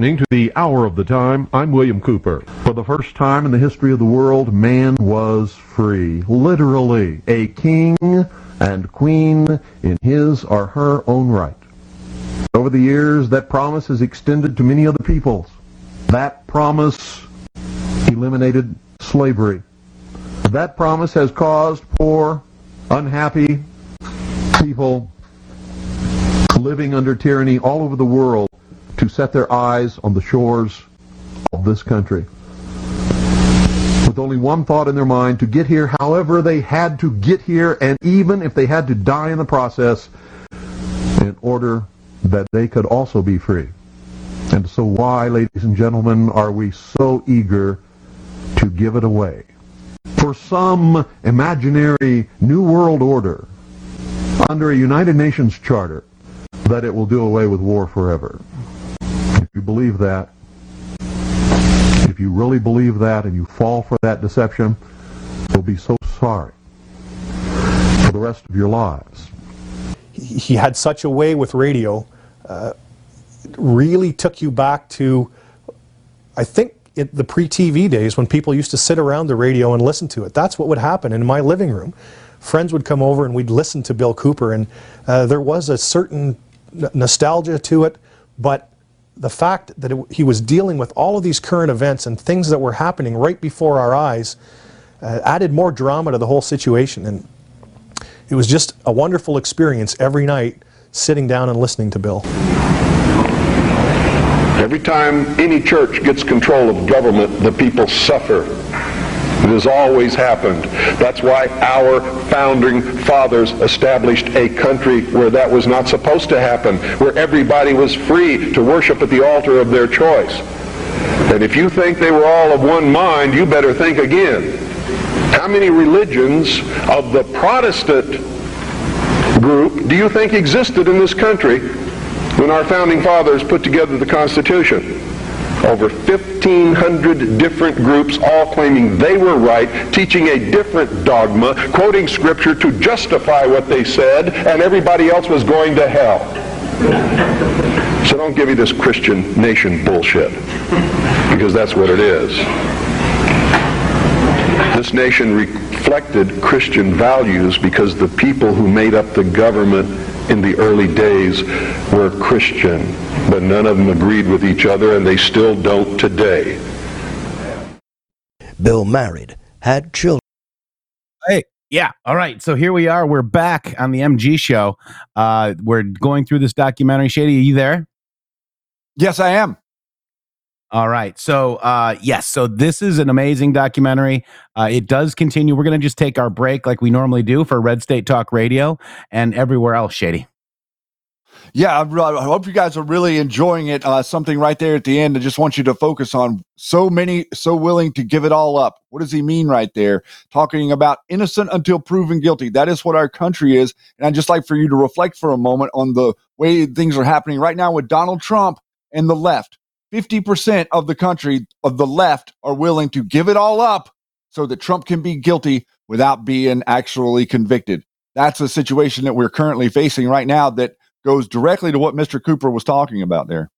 Listening to the Hour of the Time. I'm William Cooper. For the first time in the history of the world, man was free. Literally, a king and queen in his or her own right. Over the years, that promise has extended to many other peoples. That promise eliminated slavery. That promise has caused poor, unhappy people living under tyranny all over the world to set their eyes on the shores of this country. With only one thought in their mind, to get here however they had to get here, and even if they had to die in the process, in order that they could also be free. And so why, ladies and gentlemen, are we so eager to give it away? For some imaginary new world order under a United Nations charter that it will do away with war forever. You believe that, if you really believe that and you fall for that deception, you'll be so sorry for the rest of your lives. He had such a way with radio, uh, really took you back to, I think, it, the pre-TV days when people used to sit around the radio and listen to it. That's what would happen in my living room. Friends would come over and we'd listen to Bill Cooper, and uh, there was a certain nostalgia to it, but the fact that it, he was dealing with all of these current events and things that were happening right before our eyes uh, added more drama to the whole situation. And it was just a wonderful experience every night sitting down and listening to Bill. Every time any church gets control of government, the people suffer. It has always happened. That's why our founding fathers established a country where that was not supposed to happen, where everybody was free to worship at the altar of their choice. And if you think they were all of one mind, you better think again. How many religions of the Protestant group do you think existed in this country when our founding fathers put together the Constitution? Over 1,500 different groups, all claiming they were right, teaching a different dogma, quoting scripture to justify what they said, and everybody else was going to hell. So don't give me this Christian nation bullshit, because that's what it is. This nation reflected Christian values because the people who made up the government in the early days were Christian, but none of them agreed with each other, and they still don't today. Bill married, had children. Hey, yeah. All right. So here we are. We're back on the MG show. Uh, we're going through this documentary. Shady, are you there? Yes, I am. All right. So, uh, yes. So this is an amazing documentary. Uh, it does continue. We're going to just take our break like we normally do for Red State Talk Radio and everywhere else, Shady. Yeah, I I hope you guys are really enjoying it. Uh, something right there at the end. I just want you to focus on so many, so willing to give it all up. What does he mean right there? Talking about innocent until proven guilty. That is what our country is. And I'd just like for you to reflect for a moment on the way things are happening right now with Donald Trump and the left. 50% of the country, of the left, are willing to give it all up so that Trump can be guilty without being actually convicted. That's a situation that we're currently facing right now that goes directly to what Mr. Cooper was talking about there.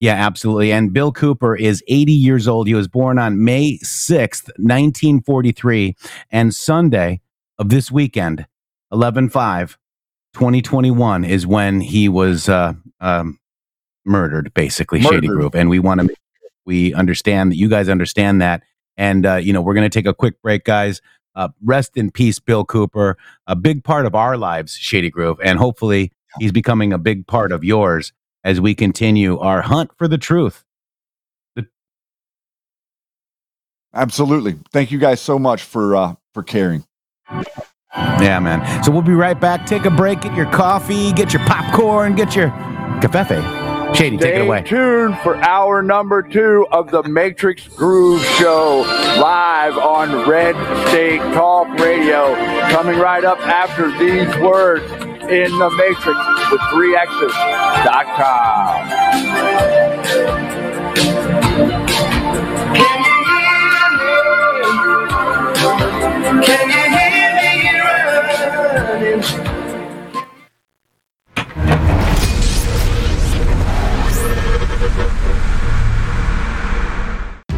Yeah, absolutely. And Bill Cooper is 80 years old. He was born on May 6th, 1943. And Sunday of this weekend, 11 5, 2021 is when he was uh, um, murdered, basically, Shady Murdered. Grove. And we want to we understand that you guys understand that. And, uh, you know, we're going to take a quick break, guys. Uh, rest in peace, Bill Cooper, a big part of our lives, Shady Grove. And hopefully he's becoming a big part of yours as we continue our hunt for the truth. Absolutely. Thank you guys so much for uh, for caring. Yeah, man. So we'll be right back. Take a break, get your coffee, get your popcorn, get your cafefe. Shady, take it Stay away. tuned for hour number two of the Matrix Groove Show live on Red State Talk Radio. Coming right up after these words in the Matrix with 3X's.com. Can you hear me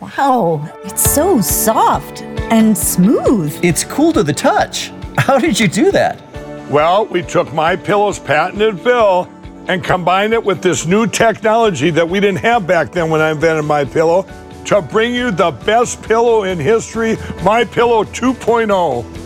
Wow, it's so soft and smooth. It's cool to the touch. How did you do that? Well, we took my pillow's patented fill and combined it with this new technology that we didn't have back then when I invented my pillow to bring you the best pillow in history, My Pillow 2.0.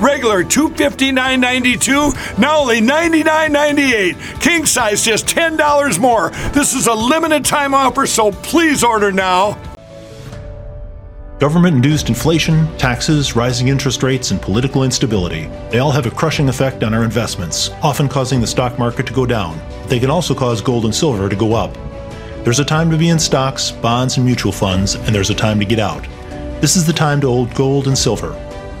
regular $259.92, now only $99.98. King size just $10 more. This is a limited time offer, so please order now. Government induced inflation, taxes, rising interest rates, and political instability. They all have a crushing effect on our investments, often causing the stock market to go down. They can also cause gold and silver to go up. There's a time to be in stocks, bonds, and mutual funds, and there's a time to get out. This is the time to hold gold and silver.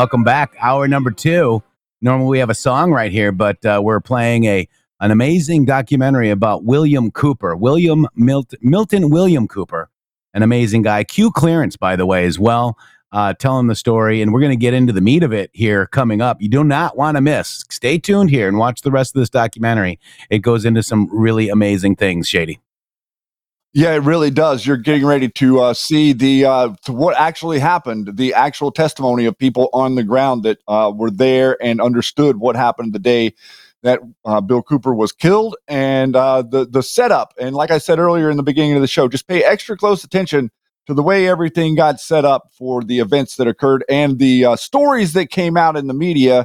Welcome back. Hour number two. Normally we have a song right here, but uh, we're playing a an amazing documentary about William Cooper, William Milt- Milton William Cooper, an amazing guy. Q clearance, by the way, as well. Uh, telling the story, and we're going to get into the meat of it here coming up. You do not want to miss. Stay tuned here and watch the rest of this documentary. It goes into some really amazing things, Shady. Yeah, it really does. You're getting ready to uh, see the uh, what actually happened, the actual testimony of people on the ground that uh, were there and understood what happened the day that uh, Bill Cooper was killed, and uh, the the setup. And like I said earlier in the beginning of the show, just pay extra close attention to the way everything got set up for the events that occurred and the uh, stories that came out in the media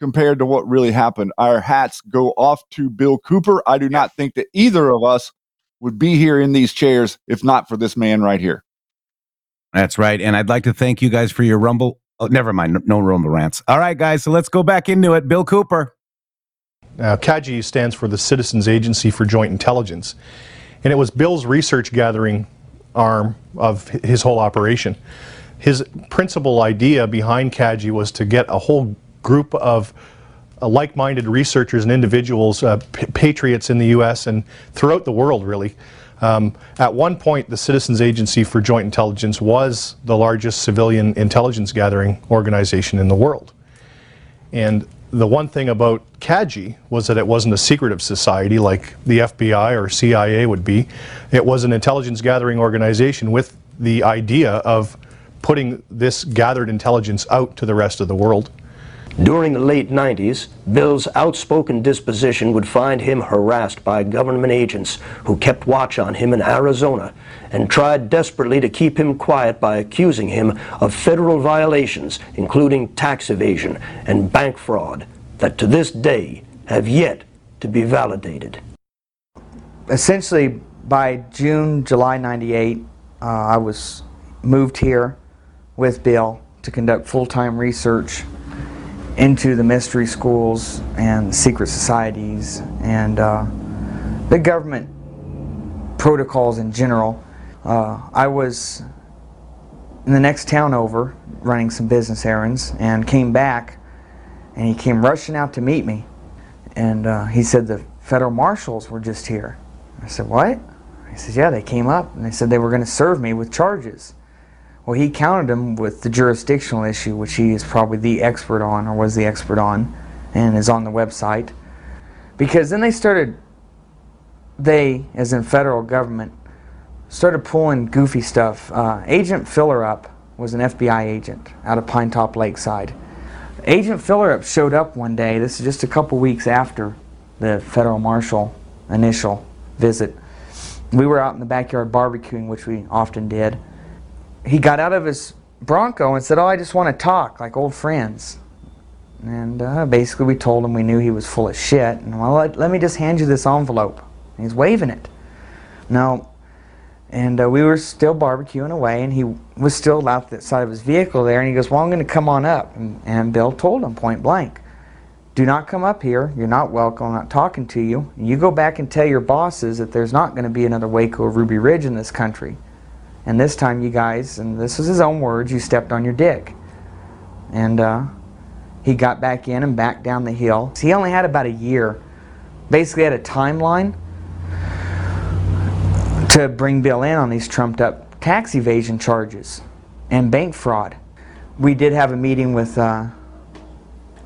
compared to what really happened. Our hats go off to Bill Cooper. I do not think that either of us would be here in these chairs if not for this man right here. That's right. And I'd like to thank you guys for your Rumble. Oh, never mind. No, no Rumble rants. All right, guys. So let's go back into it. Bill Cooper. Uh, CAGI stands for the Citizens Agency for Joint Intelligence. And it was Bill's research gathering arm of his whole operation. His principal idea behind CAGI was to get a whole group of uh, like minded researchers and individuals, uh, patriots in the US and throughout the world, really. Um, at one point, the Citizens Agency for Joint Intelligence was the largest civilian intelligence gathering organization in the world. And the one thing about CAGI was that it wasn't a secretive society like the FBI or CIA would be. It was an intelligence gathering organization with the idea of putting this gathered intelligence out to the rest of the world. During the late 90s, Bill's outspoken disposition would find him harassed by government agents who kept watch on him in Arizona and tried desperately to keep him quiet by accusing him of federal violations, including tax evasion and bank fraud, that to this day have yet to be validated. essentially by June, July 98, uh, I was moved here with Bill to conduct full-time research into the mystery schools and secret societies and uh, the government protocols in general. Uh, I was in the next town over running some business errands and came back and he came rushing out to meet me and uh, he said the federal marshals were just here. I said, What? He says, Yeah, they came up and they said they were going to serve me with charges. Well, he countered them with the jurisdictional issue, which he is probably the expert on, or was the expert on, and is on the website. Because then they started, they, as in federal government, started pulling goofy stuff. Uh, agent Fillerup was an FBI agent out of Pinetop-Lakeside. Agent Fillerup showed up one day, this is just a couple weeks after the federal marshal initial visit. We were out in the backyard barbecuing, which we often did. He got out of his Bronco and said, Oh, I just want to talk like old friends. And uh, basically, we told him we knew he was full of shit. And well, let, let me just hand you this envelope. And he's waving it. No. And uh, we were still barbecuing away, and he was still out the side of his vehicle there. And he goes, Well, I'm going to come on up. And, and Bill told him point blank do not come up here. You're not welcome. I'm not talking to you. You go back and tell your bosses that there's not going to be another Waco or Ruby Ridge in this country. And this time, you guys, and this was his own words, you stepped on your dick. And uh, he got back in and back down the hill. He only had about a year. Basically, had a timeline to bring Bill in on these trumped up tax evasion charges and bank fraud. We did have a meeting with uh,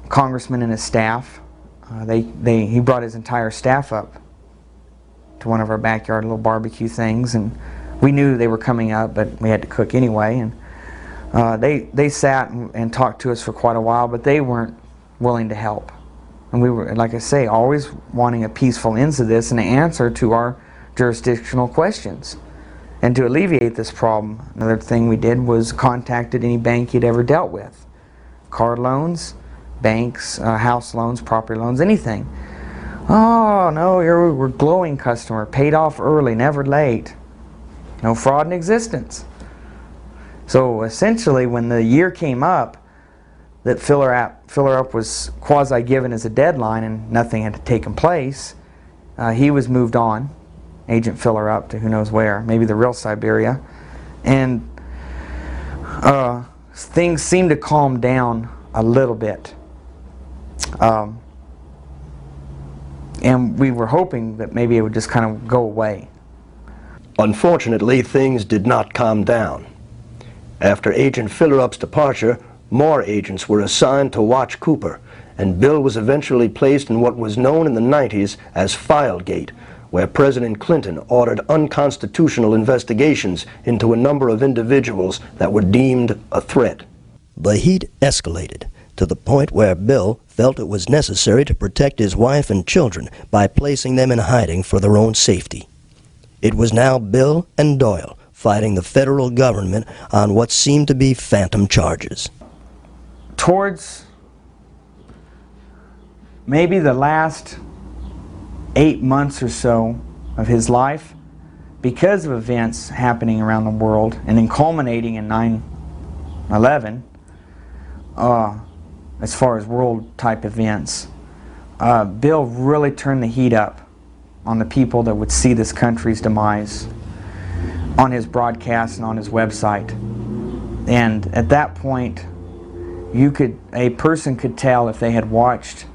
congressman and his staff. Uh, they, they, he brought his entire staff up to one of our backyard little barbecue things, and we knew they were coming up, but we had to cook anyway. And uh, they, they sat and, and talked to us for quite a while, but they weren't willing to help. And we were, like I say, always wanting a peaceful end to this and an answer to our jurisdictional questions. And to alleviate this problem, another thing we did was contacted any bank he'd ever dealt with. Car loans, banks, uh, house loans, property loans, anything. Oh, no, you're we're glowing customer, paid off early, never late. No fraud in existence. So essentially, when the year came up, that Fillerup filler up was quasi given as a deadline and nothing had taken place, uh, he was moved on, agent Fillerup to who knows where, maybe the real Siberia, and uh, things seemed to calm down a little bit. Um, and we were hoping that maybe it would just kind of go away. Unfortunately, things did not calm down. After Agent Fillerup's departure, more agents were assigned to watch Cooper, and Bill was eventually placed in what was known in the 90s as Filegate, where President Clinton ordered unconstitutional investigations into a number of individuals that were deemed a threat. The heat escalated to the point where Bill felt it was necessary to protect his wife and children by placing them in hiding for their own safety. It was now Bill and Doyle fighting the federal government on what seemed to be phantom charges. Towards maybe the last eight months or so of his life, because of events happening around the world and then culminating in 9 11, uh, as far as world type events, uh, Bill really turned the heat up on the people that would see this country's demise on his broadcast and on his website. And at that point, you could a person could tell if they had watched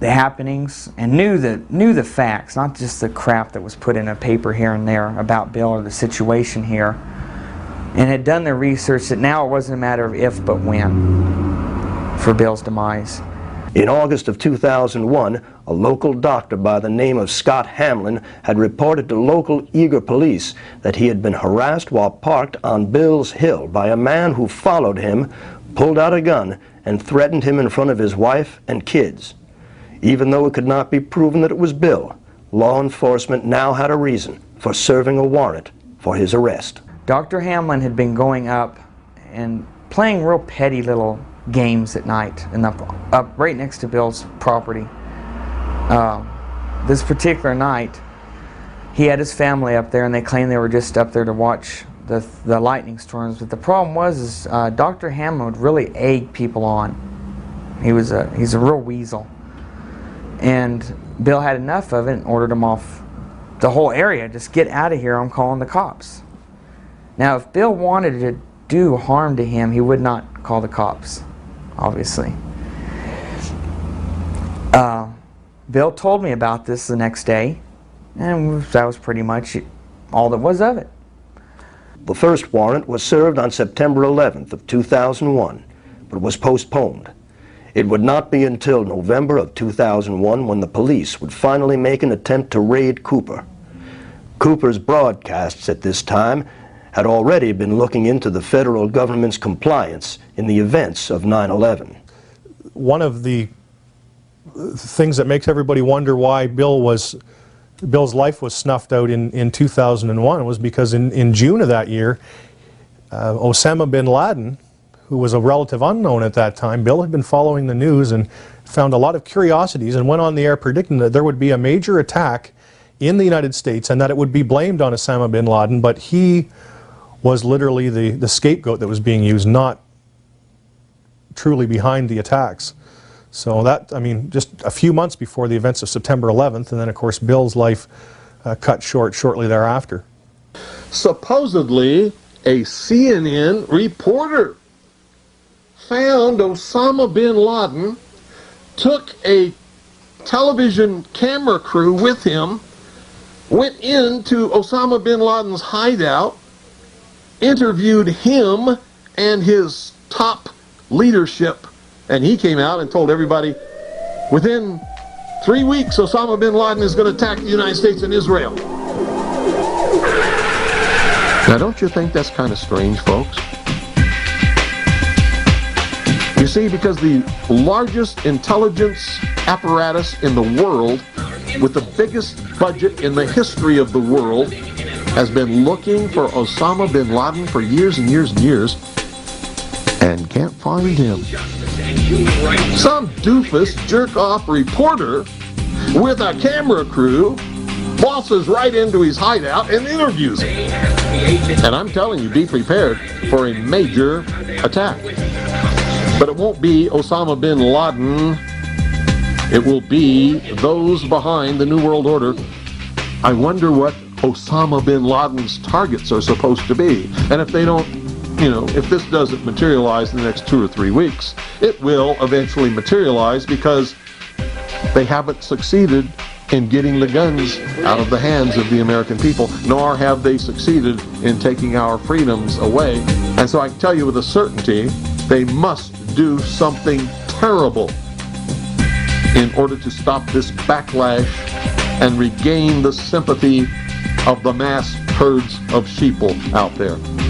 the happenings and knew the knew the facts, not just the crap that was put in a paper here and there about Bill or the situation here, and had done their research that now it wasn't a matter of if but when for Bill's demise. In August of 2001, a local doctor by the name of Scott Hamlin had reported to local Eagar police that he had been harassed while parked on Bill's Hill by a man who followed him, pulled out a gun, and threatened him in front of his wife and kids. Even though it could not be proven that it was Bill, law enforcement now had a reason for serving a warrant for his arrest. Dr. Hamlin had been going up and playing real petty little games at night and up, up right next to Bill's property. Uh, this particular night, he had his family up there, and they claimed they were just up there to watch the, the lightning storms. But the problem was, is uh, Dr. Hamlin would really egg people on. He was a he's a real weasel, and Bill had enough of it and ordered him off the whole area. Just get out of here! I'm calling the cops. Now, if Bill wanted to do harm to him, he would not call the cops, obviously. Uh, Bill told me about this the next day, and that was pretty much all that was of it. The first warrant was served on September 11th of 2001, but was postponed. It would not be until November of 2001 when the police would finally make an attempt to raid Cooper. Cooper's broadcasts at this time had already been looking into the federal government's compliance in the events of 9 11. One of the things that makes everybody wonder why Bill was Bill's life was snuffed out in, in 2001 was because in, in June of that year, uh, Osama bin Laden, who was a relative unknown at that time, Bill had been following the news and found a lot of curiosities and went on the air predicting that there would be a major attack in the United States and that it would be blamed on Osama bin Laden, but he was literally the, the scapegoat that was being used, not truly behind the attacks. So that, I mean, just a few months before the events of September 11th, and then of course Bill's life uh, cut short shortly thereafter. Supposedly, a CNN reporter found Osama bin Laden, took a television camera crew with him, went into Osama bin Laden's hideout, interviewed him and his top leadership and he came out and told everybody within three weeks, Osama bin Laden is going to attack the United States and Israel. Now, don't you think that's kind of strange, folks? You see, because the largest intelligence apparatus in the world, with the biggest budget in the history of the world, has been looking for Osama bin Laden for years and years and years and can't find him. Some doofus jerk off reporter with a camera crew bosses right into his hideout and interviews him. And I'm telling you, be prepared for a major attack. But it won't be Osama bin Laden. It will be those behind the New World Order. I wonder what Osama bin Laden's targets are supposed to be. And if they don't, you know, if this doesn't materialize in the next two or three weeks, it will eventually materialize because they haven't succeeded in getting the guns out of the hands of the American people, nor have they succeeded in taking our freedoms away. And so I can tell you with a certainty, they must do something terrible in order to stop this backlash and regain the sympathy of the mass herds of sheeple out there.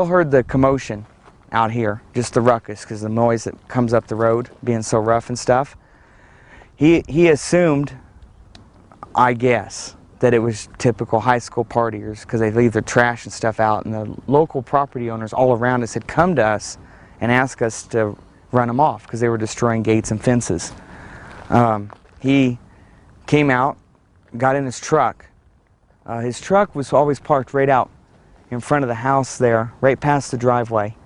Bill heard the commotion out here, just the ruckus, because the noise that comes up the road being so rough and stuff. He, he assumed, I guess, that it was typical high school partiers because they leave their trash and stuff out, and the local property owners all around us had come to us and asked us to run them off because they were destroying gates and fences. Um, he came out, got in his truck. Uh, his truck was always parked right out in front of the house there, right past the driveway.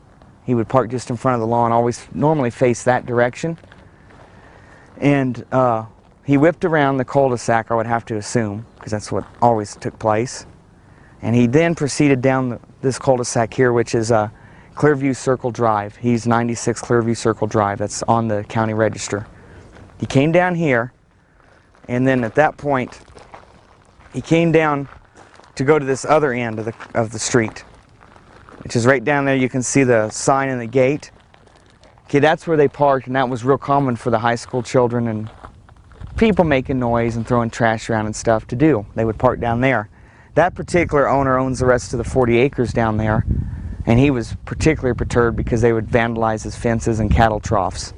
He would park just in front of the lawn, always normally face that direction. And uh, he whipped around the cul-de-sac, I would have to assume, because that's what always took place. And he then proceeded down the, this cul-de-sac here, which is uh, Clearview Circle Drive. He's 96 Clearview Circle Drive. That's on the county register. He came down here, and then at that point, he came down to go to this other end of the, of the street, which is right down there. You can see the sign and the gate. Okay, that's where they parked, and that was real common for the high school children and people making noise and throwing trash around and stuff to do. They would park down there. That particular owner owns the rest of the 40 acres down there, and he was particularly perturbed because they would vandalize his fences and cattle troughs.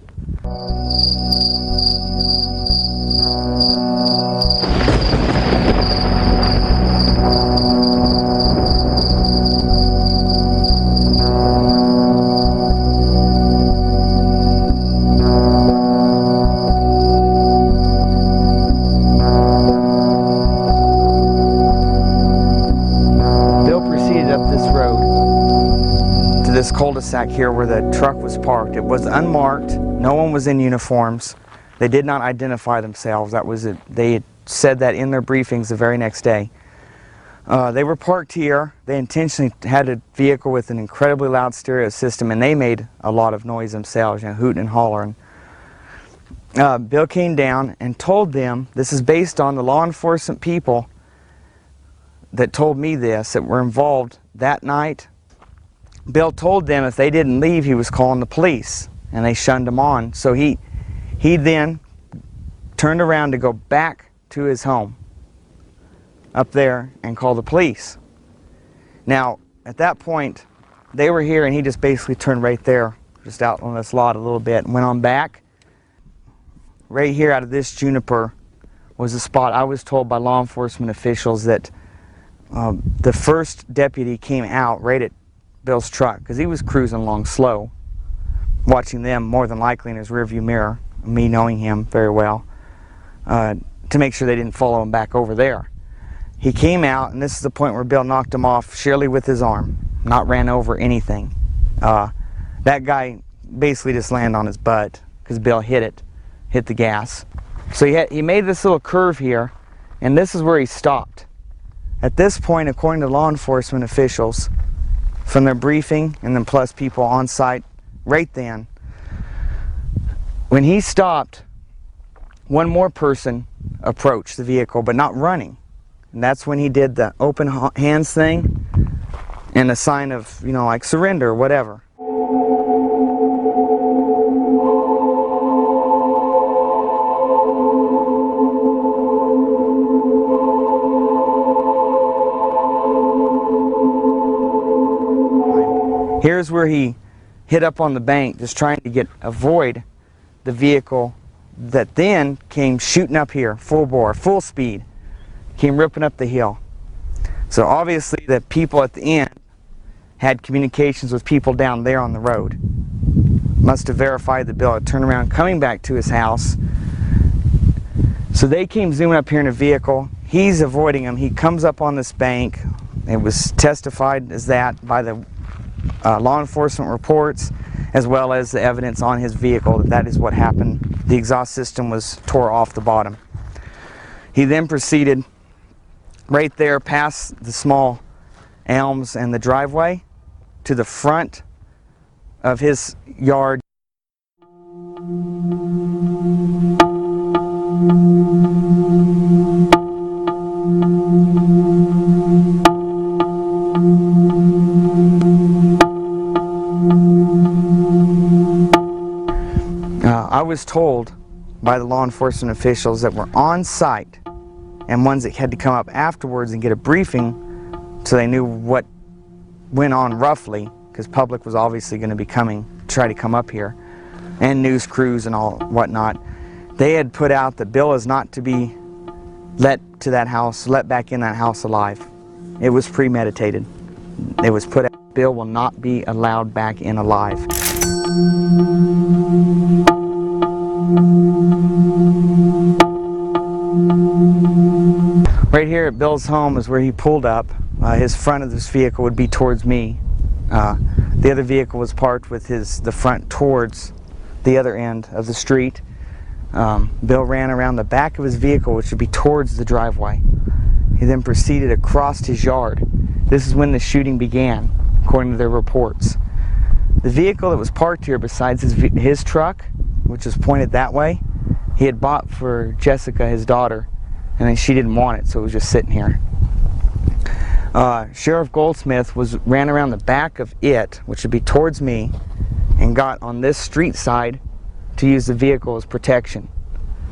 This cul-de-sac here where the truck was parked. It was unmarked. No one was in uniforms. They did not identify themselves. That was it. They said that in their briefings the very next day. Uh, they were parked here. They intentionally had a vehicle with an incredibly loud stereo system, and they made a lot of noise themselves, you know, hooting and hollering. Uh, Bill came down and told them, this is based on the law enforcement people that told me this, that were involved that night. Bill told them if they didn't leave, he was calling the police, and they shunned him on. So he, he then turned around to go back to his home up there and call the police. Now, at that point, they were here, and he just basically turned right there, just out on this lot a little bit, and went on back. Right here out of this juniper was a spot I was told by law enforcement officials that um, the first deputy came out right at Bill's truck because he was cruising along slow, watching them more than likely in his rearview mirror, me knowing him very well, uh, to make sure they didn't follow him back over there. He came out, and this is the point where Bill knocked him off sheerly with his arm, not ran over anything. Uh, that guy basically just landed on his butt because Bill hit it, hit the gas. So he, had, he made this little curve here, and this is where he stopped. At this point, according to law enforcement officials, from their briefing, and then plus people on site right then. When he stopped, one more person approached the vehicle, but not running. And that's when he did the open hands thing and a sign of, you know, like surrender whatever. Here's where he hit up on the bank, just trying to get avoid the vehicle that then came shooting up here, full bore, full speed, came ripping up the hill. So obviously the people at the end had communications with people down there on the road. Must have verified the bill turned around coming back to his house. So they came zooming up here in a vehicle. He's avoiding them. He comes up on this bank. It was testified as that by the uh, law enforcement reports as well as the evidence on his vehicle that that is what happened. The exhaust system was tore off the bottom. He then proceeded right there past the small elms and the driveway to the front of his yard. I was told by the law enforcement officials that were on site and ones that had to come up afterwards and get a briefing so they knew what went on roughly because public was obviously going to be coming try to come up here and news crews and all whatnot. They had put out that bill is not to be let to that house let back in that house alive. It was premeditated. It was put out. Bill will not be allowed back in alive Right here at Bill's home is where he pulled up. Uh, his front of this vehicle would be towards me. Uh, the other vehicle was parked with his the front towards the other end of the street. Um, Bill ran around the back of his vehicle, which would be towards the driveway. He then proceeded across his yard. This is when the shooting began, according to their reports. The vehicle that was parked here, besides his his truck, which was pointed that way, he had bought for Jessica, his daughter, and then she didn't want it, so it was just sitting here. Uh, Sheriff Goldsmith was ran around the back of it, which would be towards me, and got on this street side to use the vehicle as protection.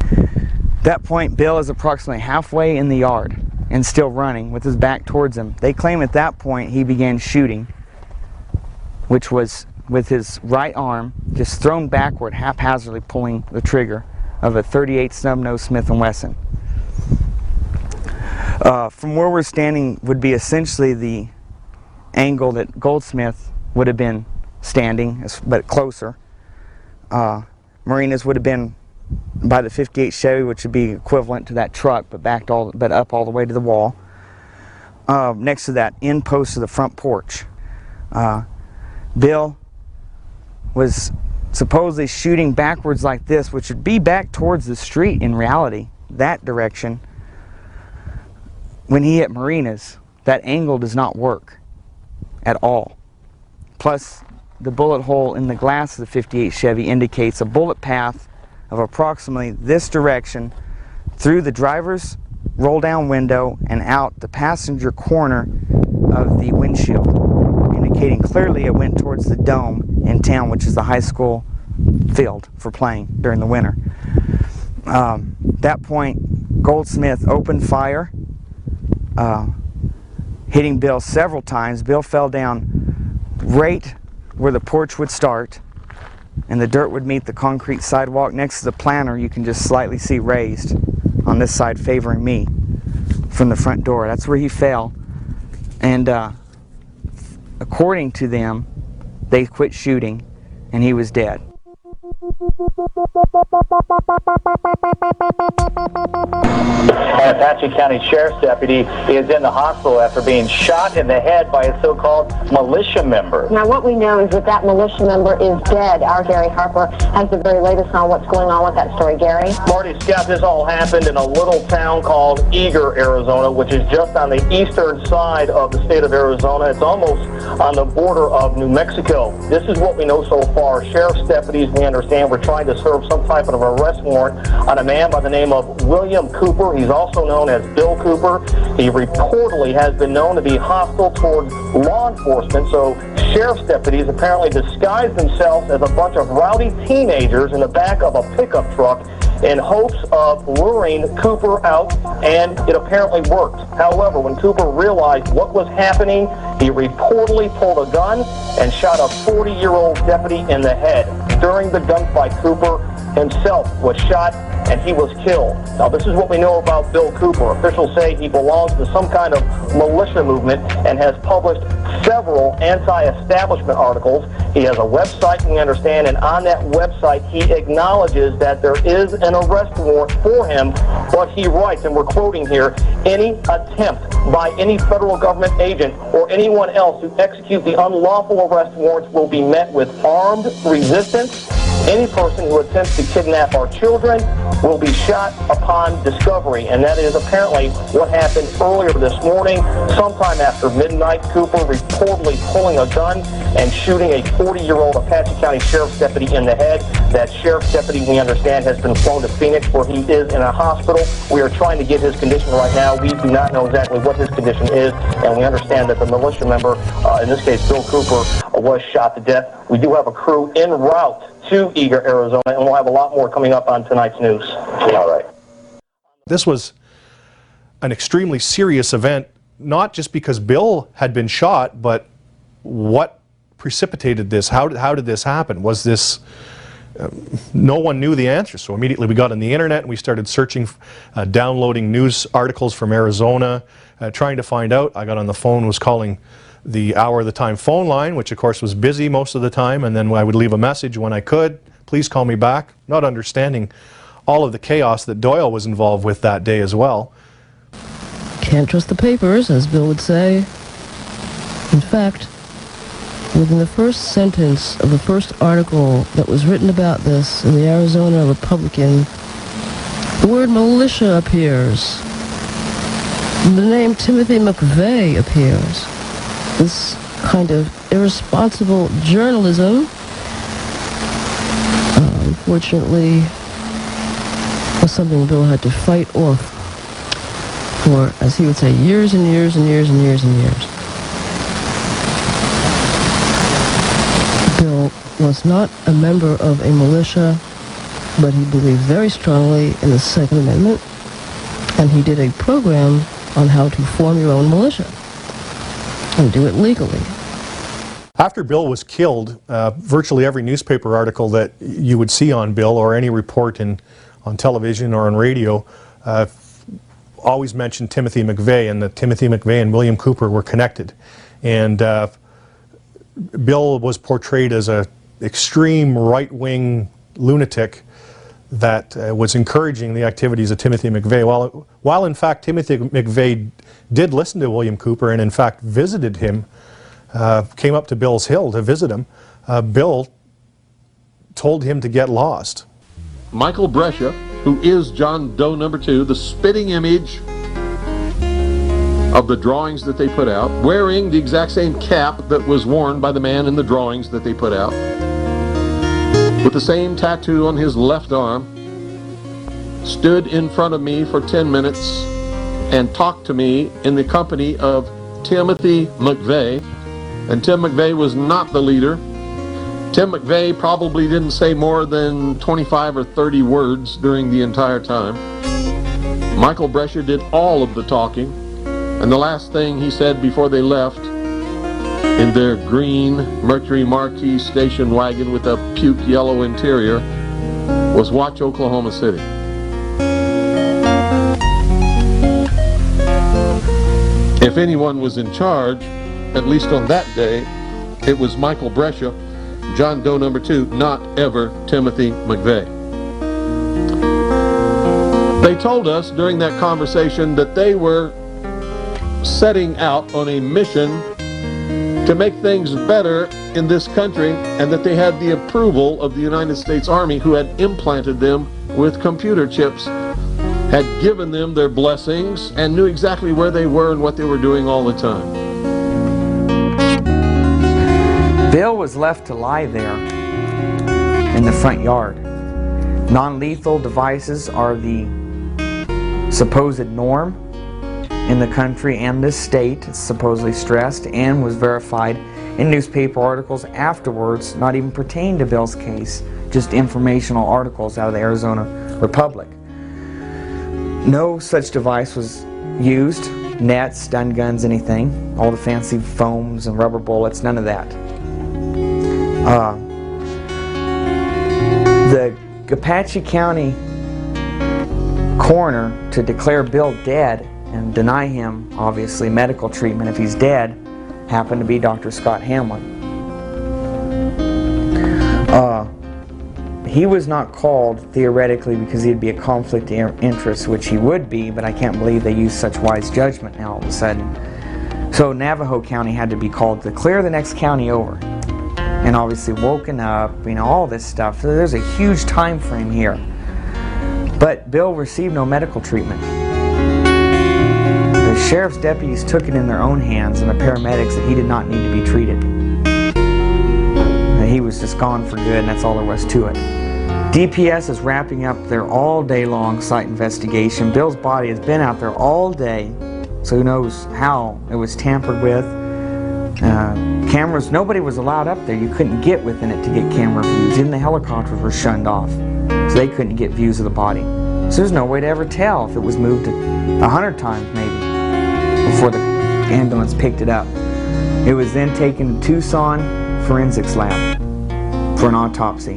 At that point, Bill is approximately halfway in the yard and still running with his back towards him. They claim at that point he began shooting, which was with his right arm just thrown backward, haphazardly pulling the trigger of a 38 snub nose Smith & Wesson. Uh, from where we're standing would be essentially the angle that Goldsmith would have been standing, but closer. Uh, Martinez would have been by the 58 Chevy, which would be equivalent to that truck, but backed all, but up all the way to the wall. Uh, next to that end post of the front porch, uh, Bill was supposedly shooting backwards like this, which would be back towards the street in reality, that direction. When he hit Martinez, that angle does not work at all. Plus, the bullet hole in the glass of the 58 Chevy indicates a bullet path of approximately this direction through the driver's roll down window and out the passenger corner of the windshield, indicating clearly it went towards the dome in town, which is the high school field for playing during the winter. Um, that point, Goldsmith opened fire, uh, hitting Bill several times. Bill fell down right where the porch would start, and the dirt would meet the concrete sidewalk next to the planter. You can just slightly see raised on this side, favoring me from the front door. That's where he fell, and uh, according to them, they quit shooting, and he was dead. Apache Apache County Sheriff's deputy is in the hospital after being shot in the head by a so-called militia member. Now, what we know is that that militia member is dead. Our Gary Harper has the very latest on what's going on with that story. Gary? Marty Scott, this all happened in a little town called Eagar, Arizona, which is just on the eastern side of the state of Arizona. It's almost on the border of New Mexico. This is what we know so far. Sheriff's deputies, we understand, were trying to serve some type of arrest warrant on a man by the name of William Cooper. He's also known as Bill Cooper. He reportedly has been known to be hostile toward law enforcement, so sheriff's deputies apparently disguised themselves as a bunch of rowdy teenagers in the back of a pickup truck in hopes of luring Cooper out, and it apparently worked. However, when Cooper realized what was happening, he reportedly pulled a gun and shot a 40-year-old deputy in the head. During the gunfight, Cooper himself was shot and he was killed. Now, this is what we know about Bill Cooper. Officials say he belongs to some kind of militia movement and has published several anti-establishment articles. He has a website, we understand, and on that website, he acknowledges that there is an arrest warrant for him, but he writes, and we're quoting here, any attempt by any federal government agent or anyone else to execute the unlawful arrest warrants will be met with armed resistance. Yeah. Any person who attempts to kidnap our children will be shot upon discovery. And that is apparently what happened earlier this morning. Sometime after midnight, Cooper reportedly pulling a gun and shooting a 40-year-old Apache County Sheriff's deputy in the head. That Sheriff's deputy, we understand, has been flown to Phoenix where he is in a hospital. We are trying to get his condition right now. We do not know exactly what his condition is, and we understand that the militia member, uh, in this case Bill Cooper, was shot to death. We do have a crew en route to Eagar, Arizona, and we'll have a lot more coming up on tonight's news. All right. This was an extremely serious event, not just because Bill had been shot, but what precipitated this? How did, how did this happen? Was this. Um, no one knew the answer, so immediately we got on the internet and we started searching, uh, downloading news articles from Arizona, uh, trying to find out. I got on the phone, was calling the Hour of the Time phone line, which of course was busy most of the time, and then I would leave a message when I could. Please call me back. Not understanding all of the chaos that Doyle was involved with that day as well. Can't trust the papers, as Bill would say. In fact, within the first sentence of the first article that was written about this in the Arizona Republican, the word militia appears. The name Timothy McVeigh appears. This kind of irresponsible journalism, uh, unfortunately, was something Bill had to fight off for, as he would say, years and years and years and years and years. Bill was not a member of a militia, but he believed very strongly in the Second Amendment, and he did a program on how to form your own militia and do it legally. After Bill was killed, uh, virtually every newspaper article that you would see on Bill or any report in, on television or on radio uh, always mentioned Timothy McVeigh and that Timothy McVeigh and William Cooper were connected. And uh, Bill was portrayed as an extreme right-wing lunatic that uh, was encouraging the activities of Timothy McVeigh. While, while in fact Timothy McVeigh did listen to William Cooper and in fact visited him, uh, came up to Bill's Hill to visit him, uh, Bill told him to get lost. Michael Brescia, who is John Doe number two, the spitting image of the drawings that they put out, wearing the exact same cap that was worn by the man in the drawings that they put out, with the same tattoo on his left arm, stood in front of me for 10 minutes and talked to me in the company of Timothy McVeigh. And Tim McVeigh was not the leader. Tim McVeigh probably didn't say more than 25 or 30 words during the entire time. Michael Brescia did all of the talking. And the last thing he said before they left in their green Mercury Marquis station wagon with a puke yellow interior was watch Oklahoma City. If anyone was in charge, at least on that day, it was Michael Brescia, John Doe number two, not ever Timothy McVeigh. They told us during that conversation that they were setting out on a mission to make things better in this country and that they had the approval of the United States Army who had implanted them with computer chips, had given them their blessings, and knew exactly where they were and what they were doing all the time. Bill was left to lie there in the front yard. Non lethal devices are the supposed norm in the country and this state, supposedly stressed and was verified in newspaper articles afterwards, not even pertaining to Bill's case, just informational articles out of the Arizona Republic. No such device was used nets, stun guns, anything. All the fancy foams and rubber bullets, none of that. Uh, the Apache County coroner to declare Bill dead and deny him, obviously, medical treatment if he's dead, happened to be Dr. Scott Hamlin. Uh, he was not called theoretically because he'd be a conflict of interest, which he would be, but I can't believe they used such wise judgment now all of a sudden. So Navajo County had to be called to clear the next county over. And obviously woken up, you know, all this stuff. So there's a huge time frame here. But Bill received no medical treatment. The sheriff's deputies took it in their own hands and the paramedics that he did not need to be treated. He was just gone for good and that's all there was to it. DPS is wrapping up their all day long site investigation. Bill's body has been out there all day, so who knows how it was tampered with. Uh, cameras, nobody was allowed up there. You couldn't get within it to get camera views. Even the helicopters were shunned off, so they couldn't get views of the body. So there's no way to ever tell if it was moved a hundred times maybe before the ambulance picked it up. It was then taken to Tucson Forensics Lab for an autopsy.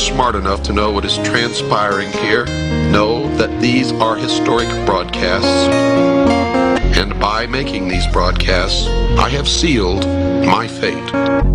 Smart enough to know what is transpiring here know that these are historic broadcasts. And by making these broadcasts, I have sealed my fate.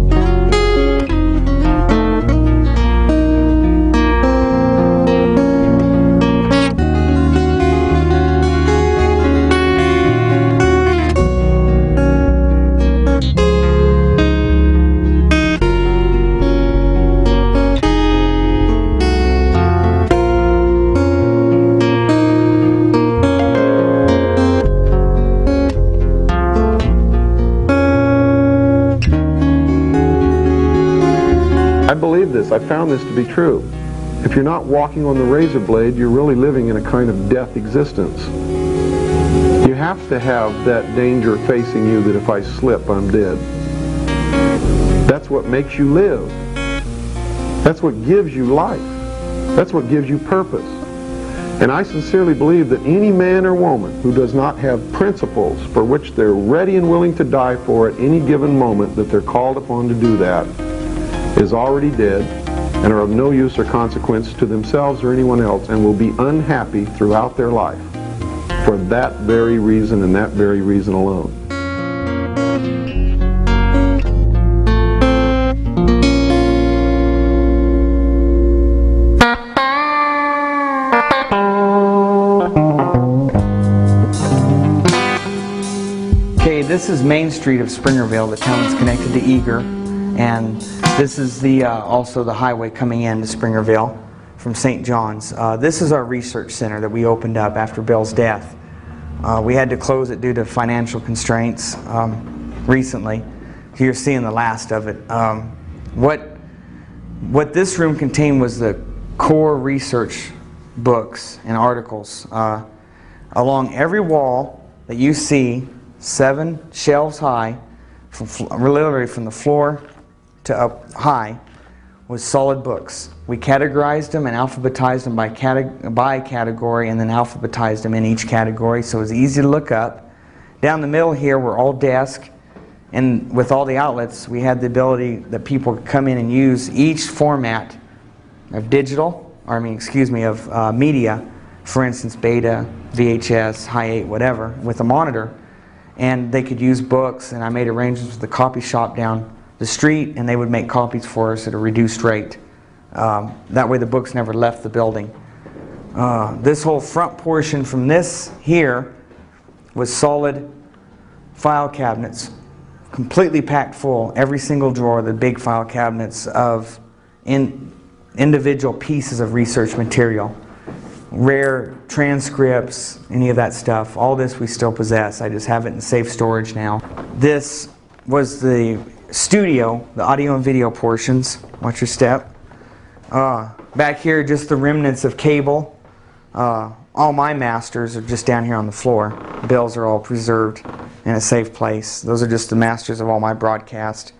This. I found this to be true. If you're not walking on the razor blade, you're really living in a kind of death existence. You have to have that danger facing you that if I slip, I'm dead. That's what makes you live. That's what gives you life. That's what gives you purpose. And I sincerely believe that any man or woman who does not have principles for which they're ready and willing to die for at any given moment that they're called upon to do that is already dead and are of no use or consequence to themselves or anyone else and will be unhappy throughout their life for that very reason and that very reason alone. Okay, this is Main Street of Springerville. The town is connected to Eagar, and this is the uh, also the highway coming in to Springerville from St. John's. Uh, this is our research center that we opened up after Bill's death. Uh, we had to close it due to financial constraints um, recently, you're seeing the last of it. Um, what what this room contained was the core research books and articles. Uh, along every wall that you see, seven shelves high, from literally from the floor to up high, was solid books. We categorized them and alphabetized them by, cate- by category and then alphabetized them in each category so it was easy to look up. Down the middle here were all desks, and with all the outlets, we had the ability that people could come in and use each format of digital, or I mean, excuse me, of uh, media, for instance, beta, VHS, high 8, whatever, with a monitor. And they could use books, and I made arrangements with the copy shop down the street, and they would make copies for us at a reduced rate. Um, that way, the books never left the building. Uh, this whole front portion from this here was solid file cabinets, completely packed full, every single drawer, the big file cabinets of in, individual pieces of research material. Rare transcripts, any of that stuff. All this we still possess. I just have it in safe storage now. This was the studio, the audio and video portions. Watch your step. Uh, back here, just the remnants of cable. Uh, all my masters are just down here on the floor. Bills are all preserved in a safe place. Those are just the masters of all my broadcast.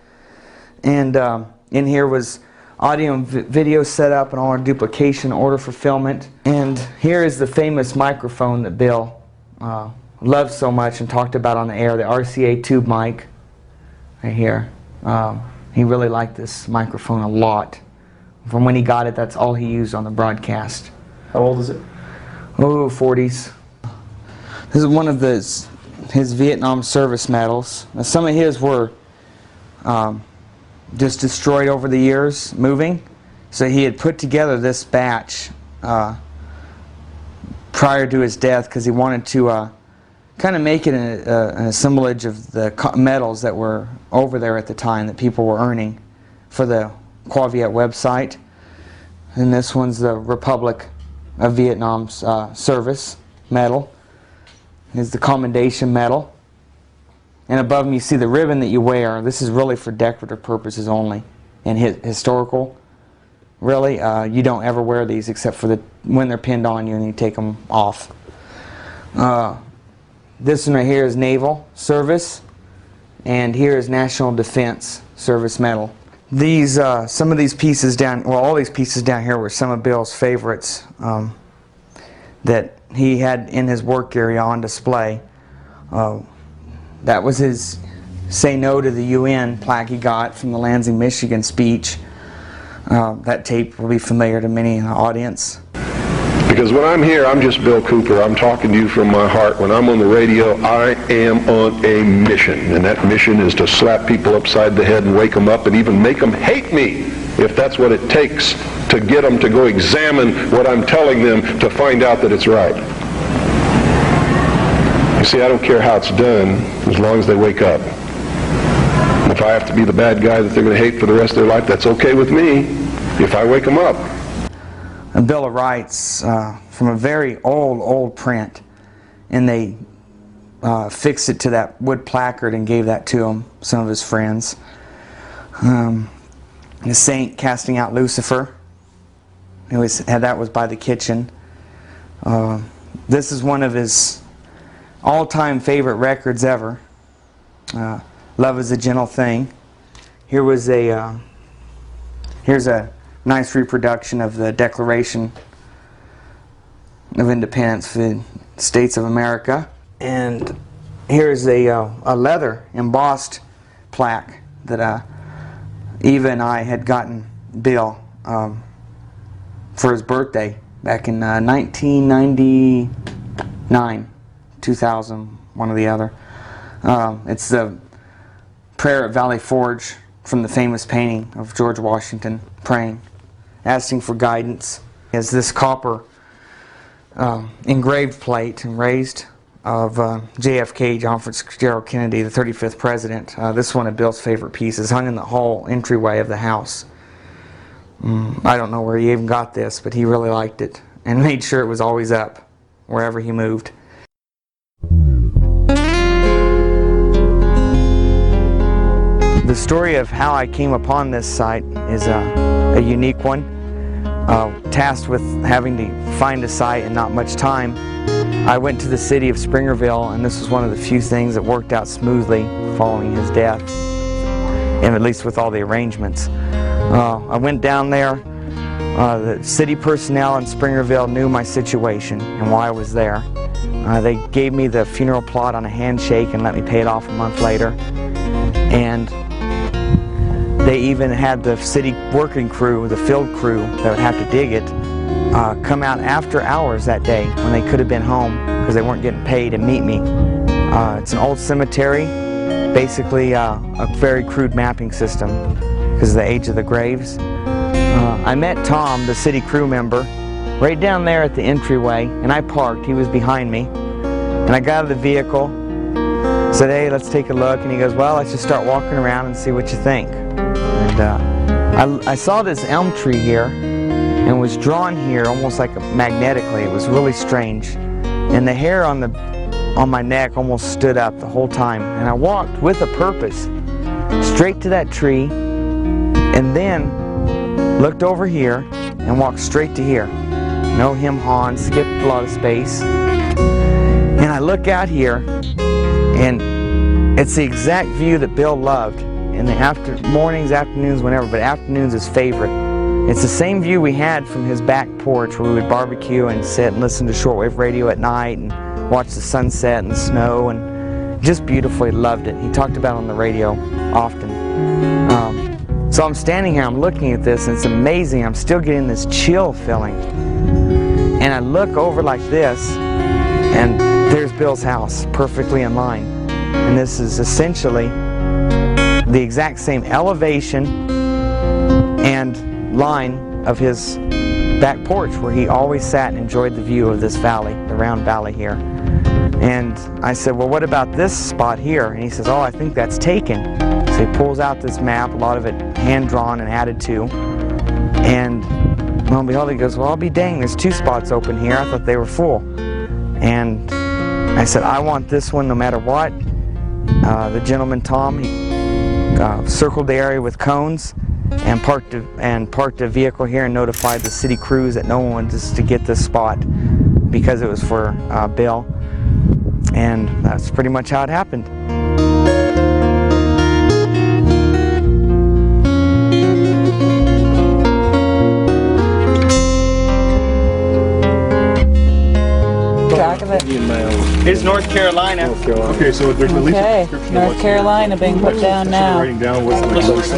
And um, in here was audio and vi- video setup and all our duplication, order fulfillment. And here is the famous microphone that Bill uh, loved so much and talked about on the air, the RCA tube mic, right here. Um, he really liked this microphone a lot. From when he got it, that's all he used on the broadcast. How old is it? Oh, 40s. This is one of his, his Vietnam service medals. Now, some of his were um, just destroyed over the years, moving. So he had put together this batch uh, prior to his death because he wanted to uh, kind of it an, uh, an assemblage of the medals that were over there at the time that people were earning for the Cua Viet website. And this one's the Republic of Vietnam's uh, service medal. Is the commendation medal. And above them you see the ribbon that you wear. This is really for decorative purposes only. And hi- historical, really, uh, you don't ever wear these except for the when they're pinned on you and you take them off. Uh, this one right here is Naval Service, and here is National Defense Service Medal. These, uh, some of these pieces down, well, all these pieces down here were some of Bill's favorites um, that he had in his work area on display. Uh, that was his "Say No to the UN" plaque he got from the Lansing, Michigan speech. Uh, that tape will be familiar to many in the audience. Because when I'm here, I'm just Bill Cooper. I'm talking to you from my heart. When I'm on the radio, I am on a mission. And that mission is to slap people upside the head and wake them up and even make them hate me if that's what it takes to get them to go examine what I'm telling them to find out that it's right. You see, I don't care how it's done as long as they wake up. If I have to be the bad guy that they're going to hate for the rest of their life, that's okay with me if I wake them up. A Bill of Rights uh, from a very old, old print, and they uh, fixed it to that wood placard and gave that to him, some of his friends. Um, the saint casting out Lucifer. It was that was by the kitchen. Uh, this is one of his all-time favorite records ever. Uh, Love is a gentle thing. Here was a uh, here's a nice reproduction of the Declaration of Independence for the States of America. And here's a, uh, a leather embossed plaque that uh, Eva and I had gotten Bill um, for his birthday back in uh, 1999, 2000, one or the other. Um, it's the prayer at Valley Forge from the famous painting of George Washington praying, asking for guidance. Is this copper um, engraved plate and raised of uh, JFK, John Fitzgerald Kennedy, the 35th president. Uh, this is one of Bill's favorite pieces, hung in the hall entryway of the house. Mm, I don't know where he even got this, but he really liked it and [LAUGHS] made sure it was always up wherever he moved. the story of how I came upon this site is a, a unique one. Uh, tasked with having to find a site and not much time, I went to the city of Springerville, and this was one of the few things that worked out smoothly following his death, and at least with all the arrangements. Uh, I went down there. Uh, the city personnel in Springerville knew my situation and why I was there. Uh, they gave me the funeral plot on a handshake and let me pay it off a month later. And they even had the city working crew, the field crew that would have to dig it, uh, come out after hours that day when they could have been home because they weren't getting paid and meet me. Uh, it's an old cemetery, basically uh, a very crude mapping system because of the age of the graves. Uh, I met Tom, the city crew member, right down there at the entryway, and I parked. He was behind me. And I got out of the vehicle, said, hey, let's take a look. And he goes, well, let's just start walking around and see what you think. And uh, I, I saw this elm tree here and was drawn here almost like magnetically. It was really strange. And the hair on, the, on my neck almost stood up the whole time. And I walked with a purpose straight to that tree and then looked over here and walked straight to here. No him hawn, skipped a lot of space. And I look out here and it's the exact view that Bill loved in the after mornings, afternoons, whenever, but afternoons is favorite. It's the same view we had from his back porch where we would barbecue and sit and listen to shortwave radio at night and watch the sunset and the snow and just beautifully loved it. He talked about it on the radio often. Um, so I'm standing here, I'm looking at this, and it's amazing. I'm still getting this chill feeling. And I look over like this, and there's Bill's house, perfectly in line. And this is essentially the exact same elevation and line of his back porch where he always sat and enjoyed the view of this valley, the round valley here. And I said, well, what about this spot here? And he says, oh, I think that's taken. So he pulls out this map, a lot of it hand-drawn and added to. And lo and behold, he goes, well, I'll be dang, there's two spots open here. I thought they were full. And I said, I want this one no matter what. Uh, the gentleman, Tom, he uh, circled the area with cones and parked a, and parked a vehicle here and notified the city crews that no one was to get this spot because it was for uh, Bill. And that's pretty much how it happened. Track of it. It's North Carolina. Okay, so there's at least Okay, North Carolina being put down now. writing down what's the most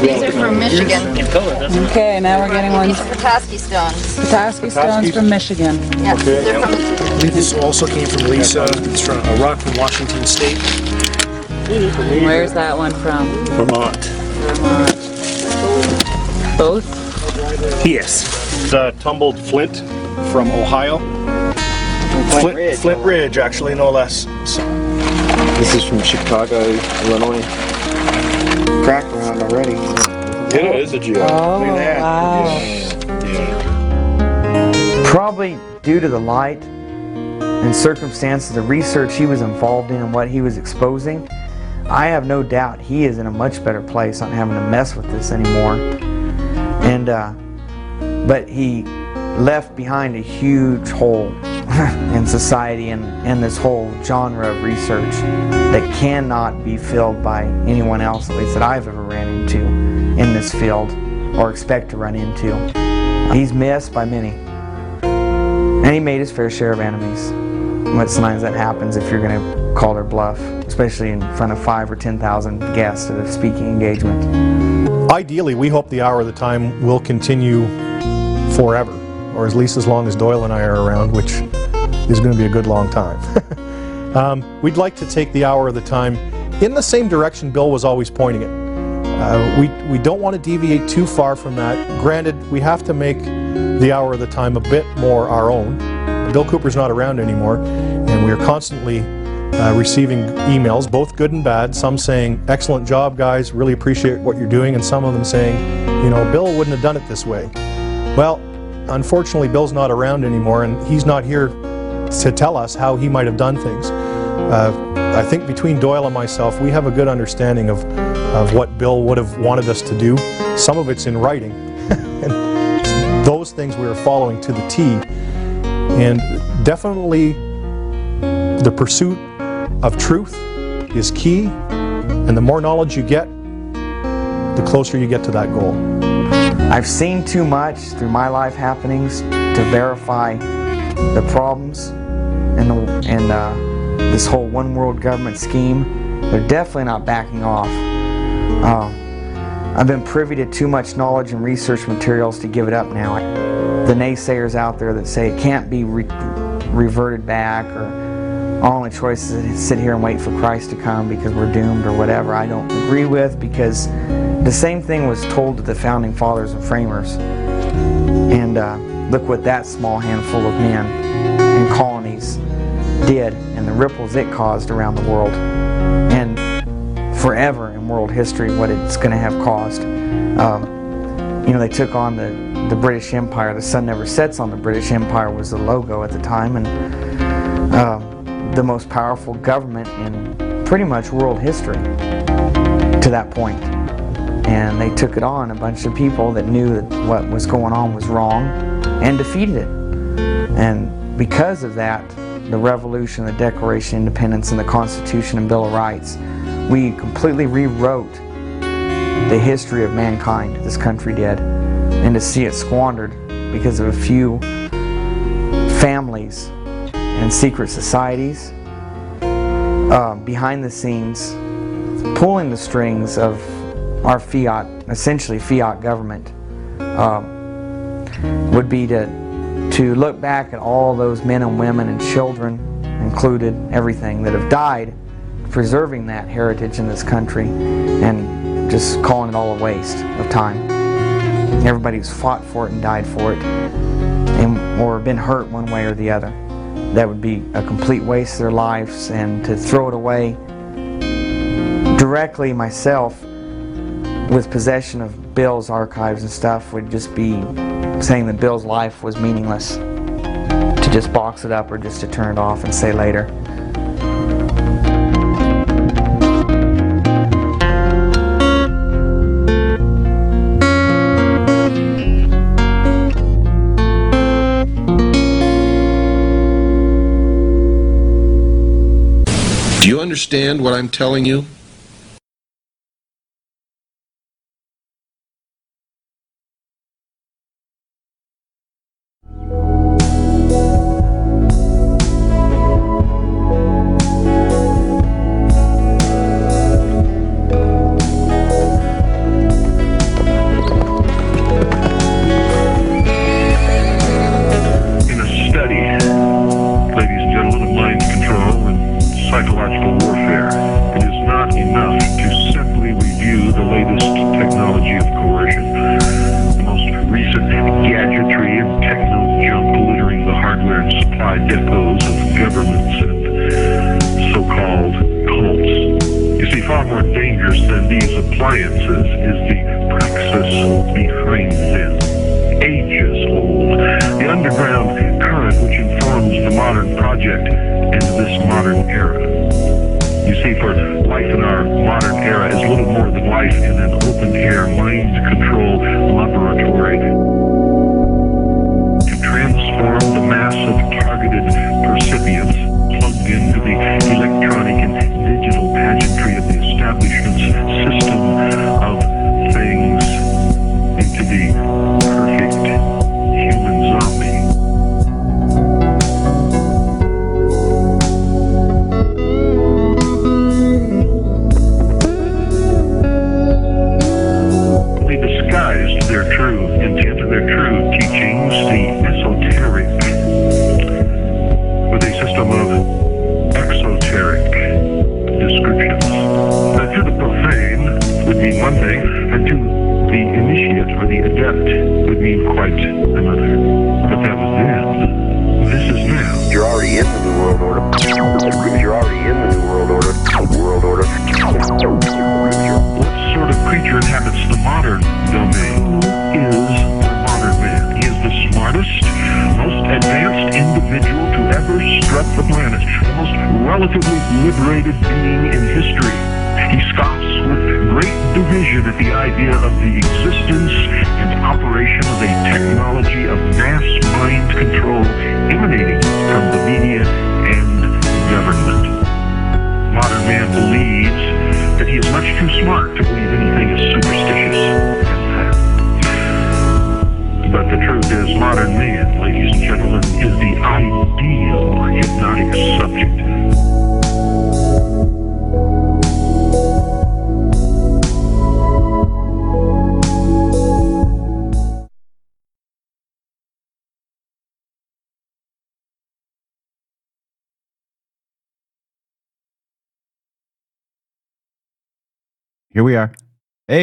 These are from Michigan. Okay, now we're getting ones. These are Petoskey stones. Petoskey stones from Michigan. Yeah, they're from I this also came from Lisa. It's from a rock from Washington State. Where's that one from? Vermont. Vermont. Both? Yes. The uh, tumbled flint from Ohio. Flint, Ridge. Flint Ridge, actually, no less. So, This is from Chicago, Illinois. Crack around already. yeah, it is a geo. Oh, Look at that. wow. Probably due to the light and circumstances, the research he was involved in and what he was exposing, I have no doubt he is in a much better place not having to mess with this anymore. And, uh, but he left behind a huge hole [LAUGHS] in society and, and this whole genre of research that cannot be filled by anyone else, at least that I've ever ran into in this field or expect to run into. He's missed by many. And he made his fair share of enemies. But sometimes that happens if you're going to call their bluff, especially in front of five or 10,000 guests at a speaking engagement. Ideally, we hope the hour of our time will continue forever, or at least as long as Doyle and I are around, which is going to be a good long time. [LAUGHS] um, we'd like to take the hour of our time in the same direction Bill was always pointing it. Uh, we, we don't want to deviate too far from that. Granted, we have to make the hour of our time a bit more our own. Bill Cooper's not around anymore, and we are constantly uh, receiving emails, both good and bad. Some saying, excellent job, guys, really appreciate what you're doing, and some of them saying, you know, Bill wouldn't have done it this way. Well, unfortunately, Bill's not around anymore, and he's not here to tell us how he might have done things. Uh, I think between Doyle and myself, we have a good understanding of, of what Bill would have wanted us to do. Some of it's in writing. [LAUGHS] and those things we are following to the T. And definitely the pursuit of truth is key. And the more knowledge you get, the closer you get to that goal. I've seen too much through my life happenings to verify the problems and uh, this whole one world government scheme. They're definitely not backing off. Um, I've been privy to too much knowledge and research materials to give it up now. The naysayers out there that say it can't be re- reverted back or our only choice is to sit here and wait for Christ to come because we're doomed or whatever, I don't agree with because the same thing was told to the founding fathers and framers. And uh, look what that small handful of men and colonies did and the ripples it caused around the world. And forever in world history, what it's going to have caused. Um, you know, they took on the, the British Empire. The sun never sets on the British Empire was the logo at the time. And um, the most powerful government in pretty much world history to that point. And they took it on, a bunch of people that knew that what was going on was wrong and defeated it. And because of that, the Revolution, the Declaration of Independence, and the Constitution and Bill of Rights, we completely rewrote the history of mankind, this country did. And to see it squandered because of a few families and secret societies uh, behind the scenes pulling the strings of our fiat, essentially fiat government, um, would be to to look back at all those men and women and children included, everything that have died preserving that heritage in this country and just calling it all a waste of time. Everybody who's fought for it and died for it and or been hurt one way or the other. That would be a complete waste of their lives and to throw it away directly myself with possession of Bill's archives and stuff would just be saying that Bill's life was meaningless. To just box it up or just to turn it off and say later. Do you understand what I'm telling you?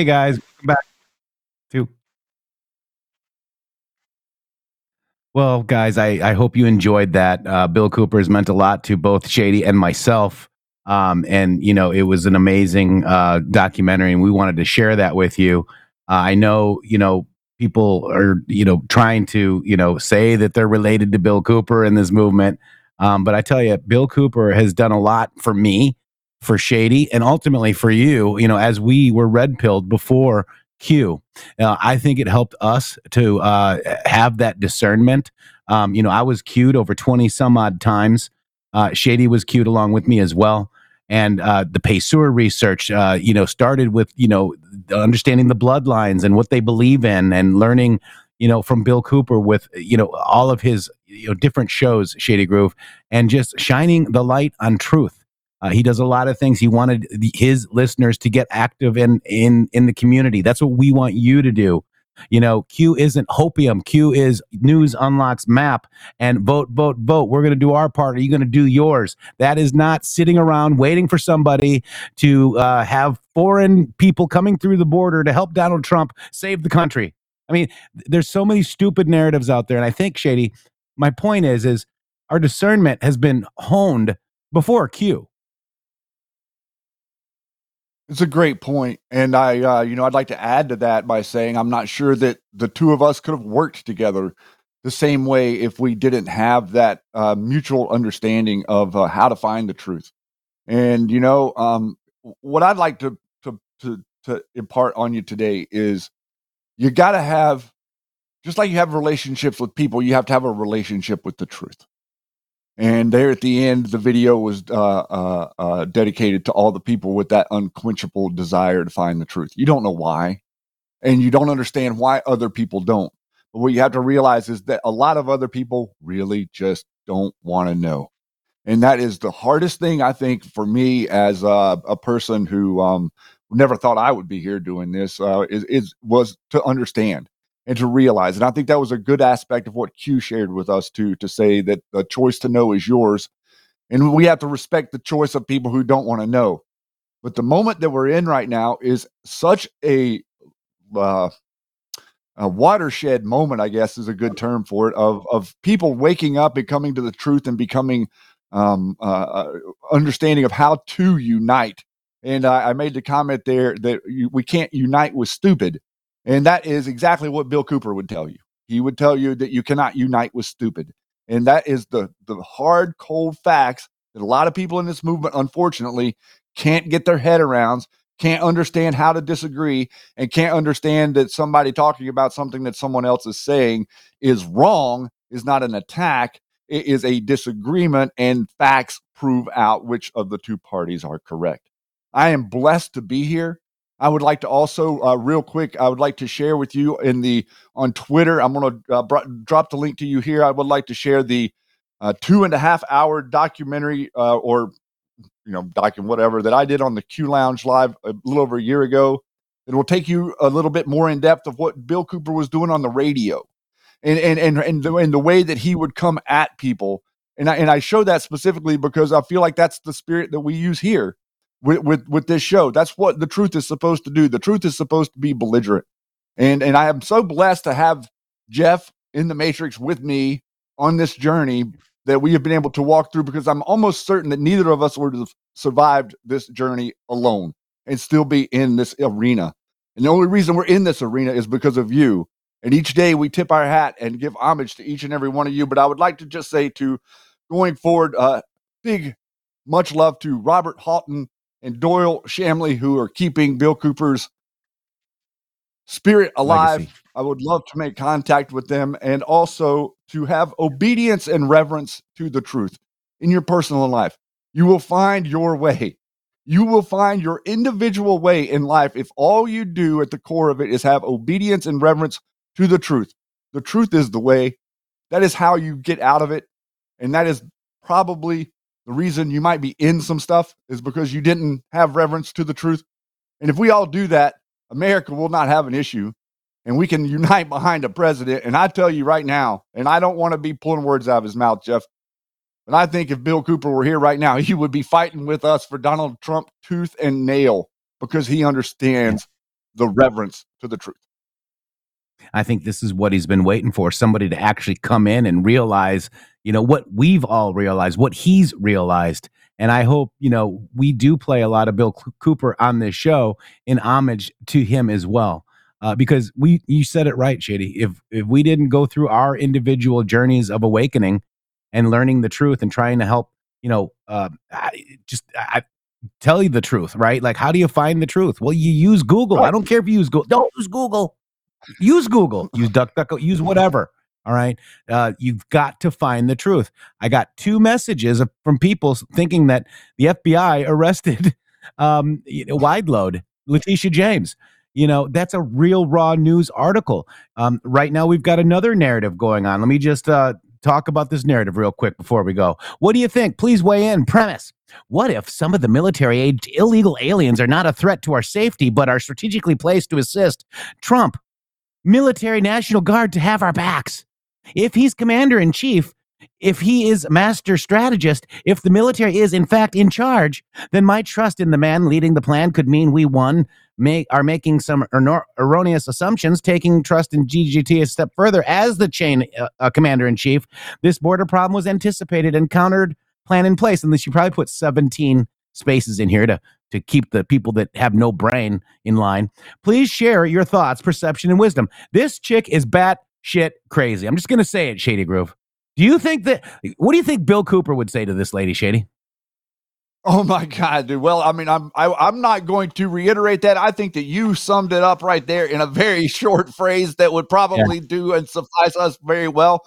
Hey guys, welcome back to. Well, guys, I, I hope you enjoyed that. Uh, Bill Cooper has meant a lot to both Shady and myself. Um, and, you know, it was an amazing uh, documentary, and we wanted to share that with you. Uh, I know, you know, people are, you know, trying to, you know, say that they're related to Bill Cooper in this movement. Um, but I tell you, Bill Cooper has done a lot for me, for Shady, and ultimately for you, you know, as we were red pilled before Q. Uh, I think it helped us to uh, have that discernment. Um, you know, I was cued over 20 some odd times. Uh, Shady was cued along with me as well. And uh, the Paysur research, uh, you know, started with, you know, understanding the bloodlines and what they believe in and learning, you know, from Bill Cooper with, you know, all of his, you know, different shows, Shady Grove, and just shining the light on truth. Uh, he does a lot of things. He wanted the, his listeners to get active in in in the community. That's what we want you to do. You know, Q isn't hopium. Q is news unlocks map and vote, vote, vote. We're going to do our part. Are you going to do yours? That is not sitting around waiting for somebody to uh, have foreign people coming through the border to help Donald Trump save the country. I mean, there's so many stupid narratives out there, and I think Shady. My point is, is our discernment has been honed before Q. It's a great point, and I, uh, you know, I'd like to add to that by saying I'm not sure that the two of us could have worked together the same way if we didn't have that uh, mutual understanding of uh, how to find the truth. And you know, um, what I'd like to to to to impart on you today is you got to have just like you have relationships with people, you have to have a relationship with the truth. And there at the end, the video was uh, uh, uh, dedicated to all the people with that unquenchable desire to find the truth. You don't know why, and you don't understand why other people don't. But what you have to realize is that a lot of other people really just don't want to know. And that is the hardest thing, I think, for me as a, a person who um, never thought I would be here doing this, uh, is, is was to understand and to realize. And I think that was a good aspect of what Q shared with us too, to say that the choice to know is yours. And we have to respect the choice of people who don't want to know. But the moment that we're in right now is such a uh, a watershed moment, I guess is a good term for it, of of people waking up and coming to the truth and becoming um, uh, uh, understanding of how to unite. And I, I made the comment there that you, we can't unite with stupid, and that is exactly what Bill Cooper would tell you. He would tell you that you cannot unite with stupid, and that is the the hard, cold facts that a lot of people in this movement, unfortunately, can't get their head around can't understand how to disagree and can't understand that somebody talking about something that someone else is saying is wrong is not an attack. It is a disagreement and facts prove out which of the two parties are correct. I am blessed to be here i would like to also uh, real quick i would like to share with you in the on twitter i'm going to uh, br- drop the link to you here i would like to share the uh, two and a half hour documentary uh, or you know, document whatever that I did on the Q Lounge live a little over a year ago. It will take you a little bit more in depth of what Bill Cooper was doing on the radio, and and and and the, and the way that he would come at people. And I and I show that specifically because I feel like that's the spirit that we use here with with with this show. That's what the truth is supposed to do. The truth is supposed to be belligerent, and and I am so blessed to have Jeff in the Matrix with me on this journey that we have been able to walk through because I'm almost certain that neither of us would have survived this journey alone and still be in this arena. And the only reason we're in this arena is because of you. And each day we tip our hat and give homage to each and every one of you. But I would like to just say to going forward, uh, big Much love to Robert Houghton and Doyle Shamley, who are keeping Bill Cooper's spirit alive. Legacy. I would love to make contact with them and also to have obedience and reverence to the truth in your personal life. You will find your way. You will find your individual way in life if all you do at the core of it is have obedience and reverence to the truth. The truth is the way. That is how you get out of it. And that is probably the reason you might be in some stuff is because you didn't have reverence to the truth. And if we all do that, America will not have an issue and we can [LAUGHS] unite behind a president. And I tell you right now, and I don't want to be pulling words out of his mouth, Jeff, but I think if Bill Cooper were here right now, [LAUGHS] he would be fighting with us for Donald Trump tooth and nail because he understands the reverence to the truth. I think this is what he's been waiting for somebody to actually come in and realize, you know, what we've all realized, what he's realized. And I hope, you know, we do play a lot of Bill Cooper on this show in homage to him as well. Uh, because we, you said it right, Shady. If if we didn't go through our individual journeys of awakening and learning the truth and trying to help, you know, uh, I, just I, tell you the truth, right? Like, how do you find the truth? Well, you use Google. I don't care if you use Google. Don't use Google. Use Google. Use DuckDuckGo. Use whatever. All right. Uh, you've got to find the truth. I got two messages from people thinking that the FBI [LAUGHS] arrested um, you know, Wide Load, Letitia James. You know, that's a real raw news article. Um, right now, we've got another narrative going on. Let me just uh, talk about this narrative real quick before we go. What do you think? Please weigh in. Premise What if some of the military aged illegal aliens are not a threat to our safety, but are strategically placed to assist Trump, military National Guard, to have our backs? If he's commander in chief, if he is master strategist, if the military is in fact in charge, then my trust in the man leading the plan could mean we won, make are making some erno- erroneous assumptions, taking trust in GGT a step further as the chain uh, uh, commander in chief. This border problem was anticipated and countered, plan in place, and you probably put seventeen spaces in here to to keep the people that have no brain in line. Please share your thoughts, perception, and wisdom. This chick is bat shit crazy. I'm just gonna say it, Shady Grove. Do you think that? What do you think Bill Cooper would say to this lady, Shady? Oh my God, dude. Well, I mean, I'm I, I'm not going to reiterate that. I think that you summed it up right there in a very [LAUGHS] short phrase that would probably do and suffice us very well.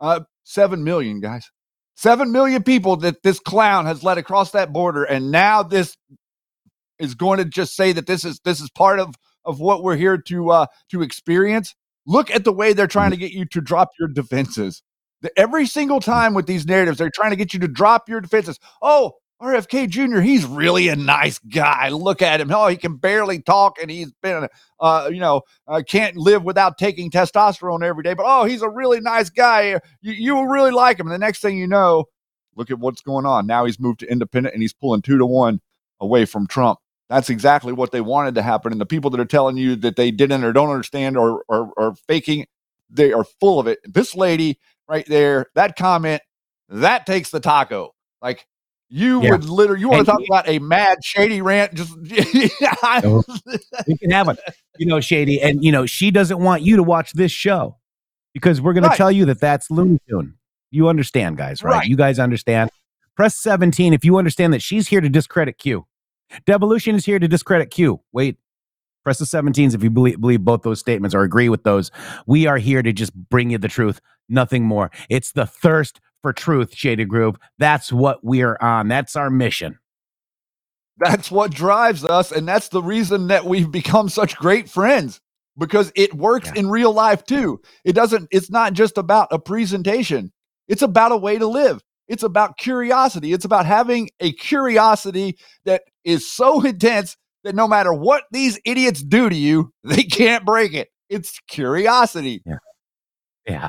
Uh, Seven million guys, seven million people that this clown has led across that border, and now this is going to just say that this is this is part of of what we're here to uh to experience. Look at the way they're trying to get you to drop your defenses. The- Every single time with these narratives, they're trying to get you to drop your defenses. Oh, RFK Jr., he's really a nice guy. Look at him. Oh, he can barely talk and he's been, uh, you know, uh, can't live without taking testosterone every day. But oh, he's a really nice guy. You, you will really like him. And the next thing you know, look at what's going on. Now he's moved to independent and he's pulling two to one away from Trump. That's exactly what they wanted to happen. And the people that are telling you that they didn't or don't understand or, or faking, they are full of it. This lady right there, that comment, that takes the taco. Like, you Yeah. would literally, you want to talk about a mad, shady rant? Just, [LAUGHS] we can have it, you know, Shady, and you know she doesn't want you to watch this show because we're going Right. to tell you that that's Looney Tune. You understand, guys, right? Right. You guys understand. Press 17 if you understand that she's here to discredit Q. Devolution is here to discredit Q. Wait, press the 17s if you believe, believe both those statements or agree with those. We are here to just bring you the truth, nothing more. It's the thirst for truth, Shady Grove. That's what we're on. That's our mission. That's what drives us. And that's the reason that we've become such great friends because it works in real life too. It doesn't, it's not just about a presentation, it's about a way to live. It's about curiosity. It's about having a curiosity that is so intense that no matter what these idiots do to you, [LAUGHS] they can't break it. It's curiosity. Yeah. Yeah.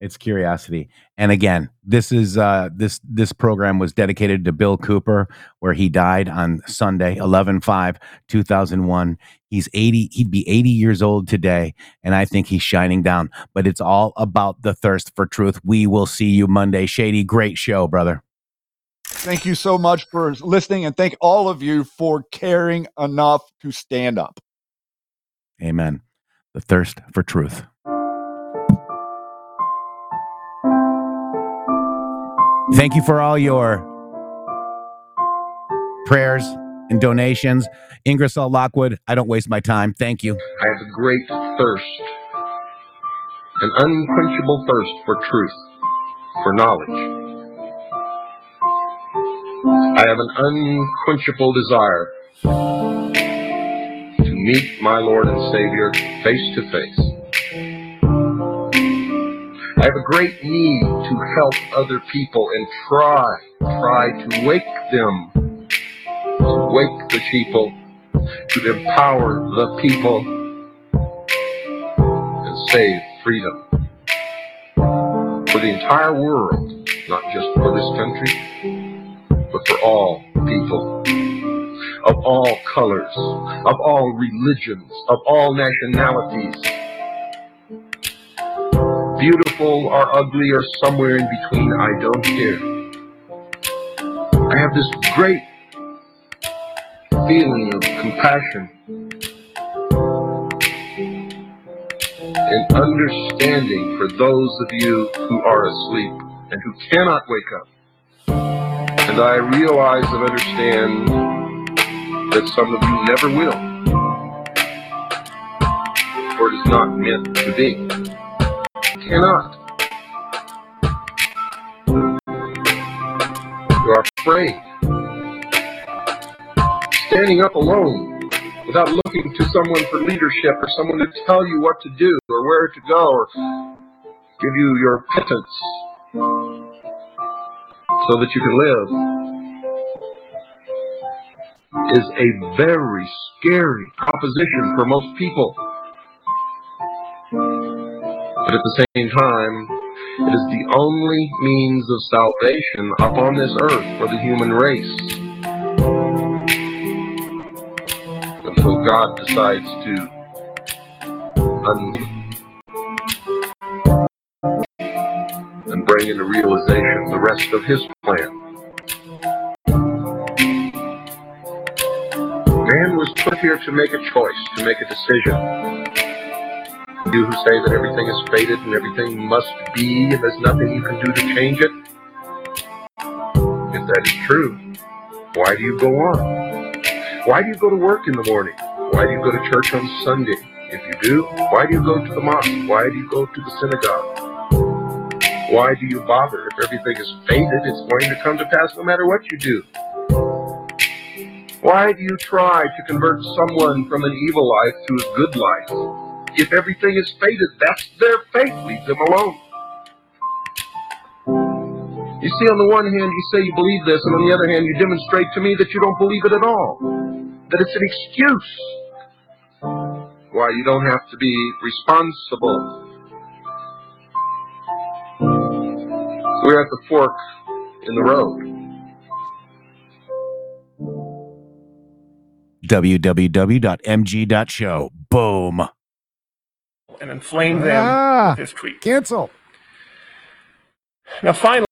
It's curiosity. And again, this is uh this this program was dedicated to Bill Cooper where he died on Sunday 11/5/2001. He's 80 he'd be 80 years old today and I think he's shining down, but it's all about the thirst for truth. We will see you Monday. Shady, great show, brother. Thank you so much for listening and thank all of you for caring enough to stand up. Amen. The thirst for truth. Thank you for all your prayers and donations. Ingersoll Lockwood, I don't waste my time. Thank you. I have a great thirst, an unquenchable thirst for truth, for knowledge. I have an unquenchable desire to meet my Lord and Savior face to face. I have a great need to help other people and try, try to wake them, to wake the people, to empower the people, and save freedom for the entire world, not just for this country, but for all people of all colors, of all religions, of all nationalities. Beautiful or ugly or somewhere in between, I don't care. I have this great feeling of compassion and understanding for those of you who are asleep and who cannot wake up. And I realize and understand that some of you never will. or it is not meant to be. Cannot. You are afraid. Standing up alone without looking to someone for leadership or someone to tell you what to do or where to go or give you your pittance so that you can live is a very scary proposition for most people. But at the same time, it is the only means of salvation upon this earth for the human race. Until God decides to un- and bring into realization the rest of his plan. Man was put here to make a choice, to make a decision. You who say that everything is fated and everything must be and there's nothing you can do to change it. If that is true, why do you go on? Why do you go to work in the morning? Why do you go to church on Sunday? If you do, why do you go to the mosque? Why do you go to the synagogue? Why do you bother? If everything is fated, it's going to come to pass no matter what you do. Why do you try to convert someone from an evil life to a good life? If everything is fated, that's their fate. Leave them alone. You see, on the one hand, you say you believe this, and on the other hand, you demonstrate to me that you don't believe it at all. That it's an excuse. Why you don't have to be responsible. We're at the fork in the road. www.mg.show. Boom. And inflame them Ah, with his tweet. Cancel. Now, finally.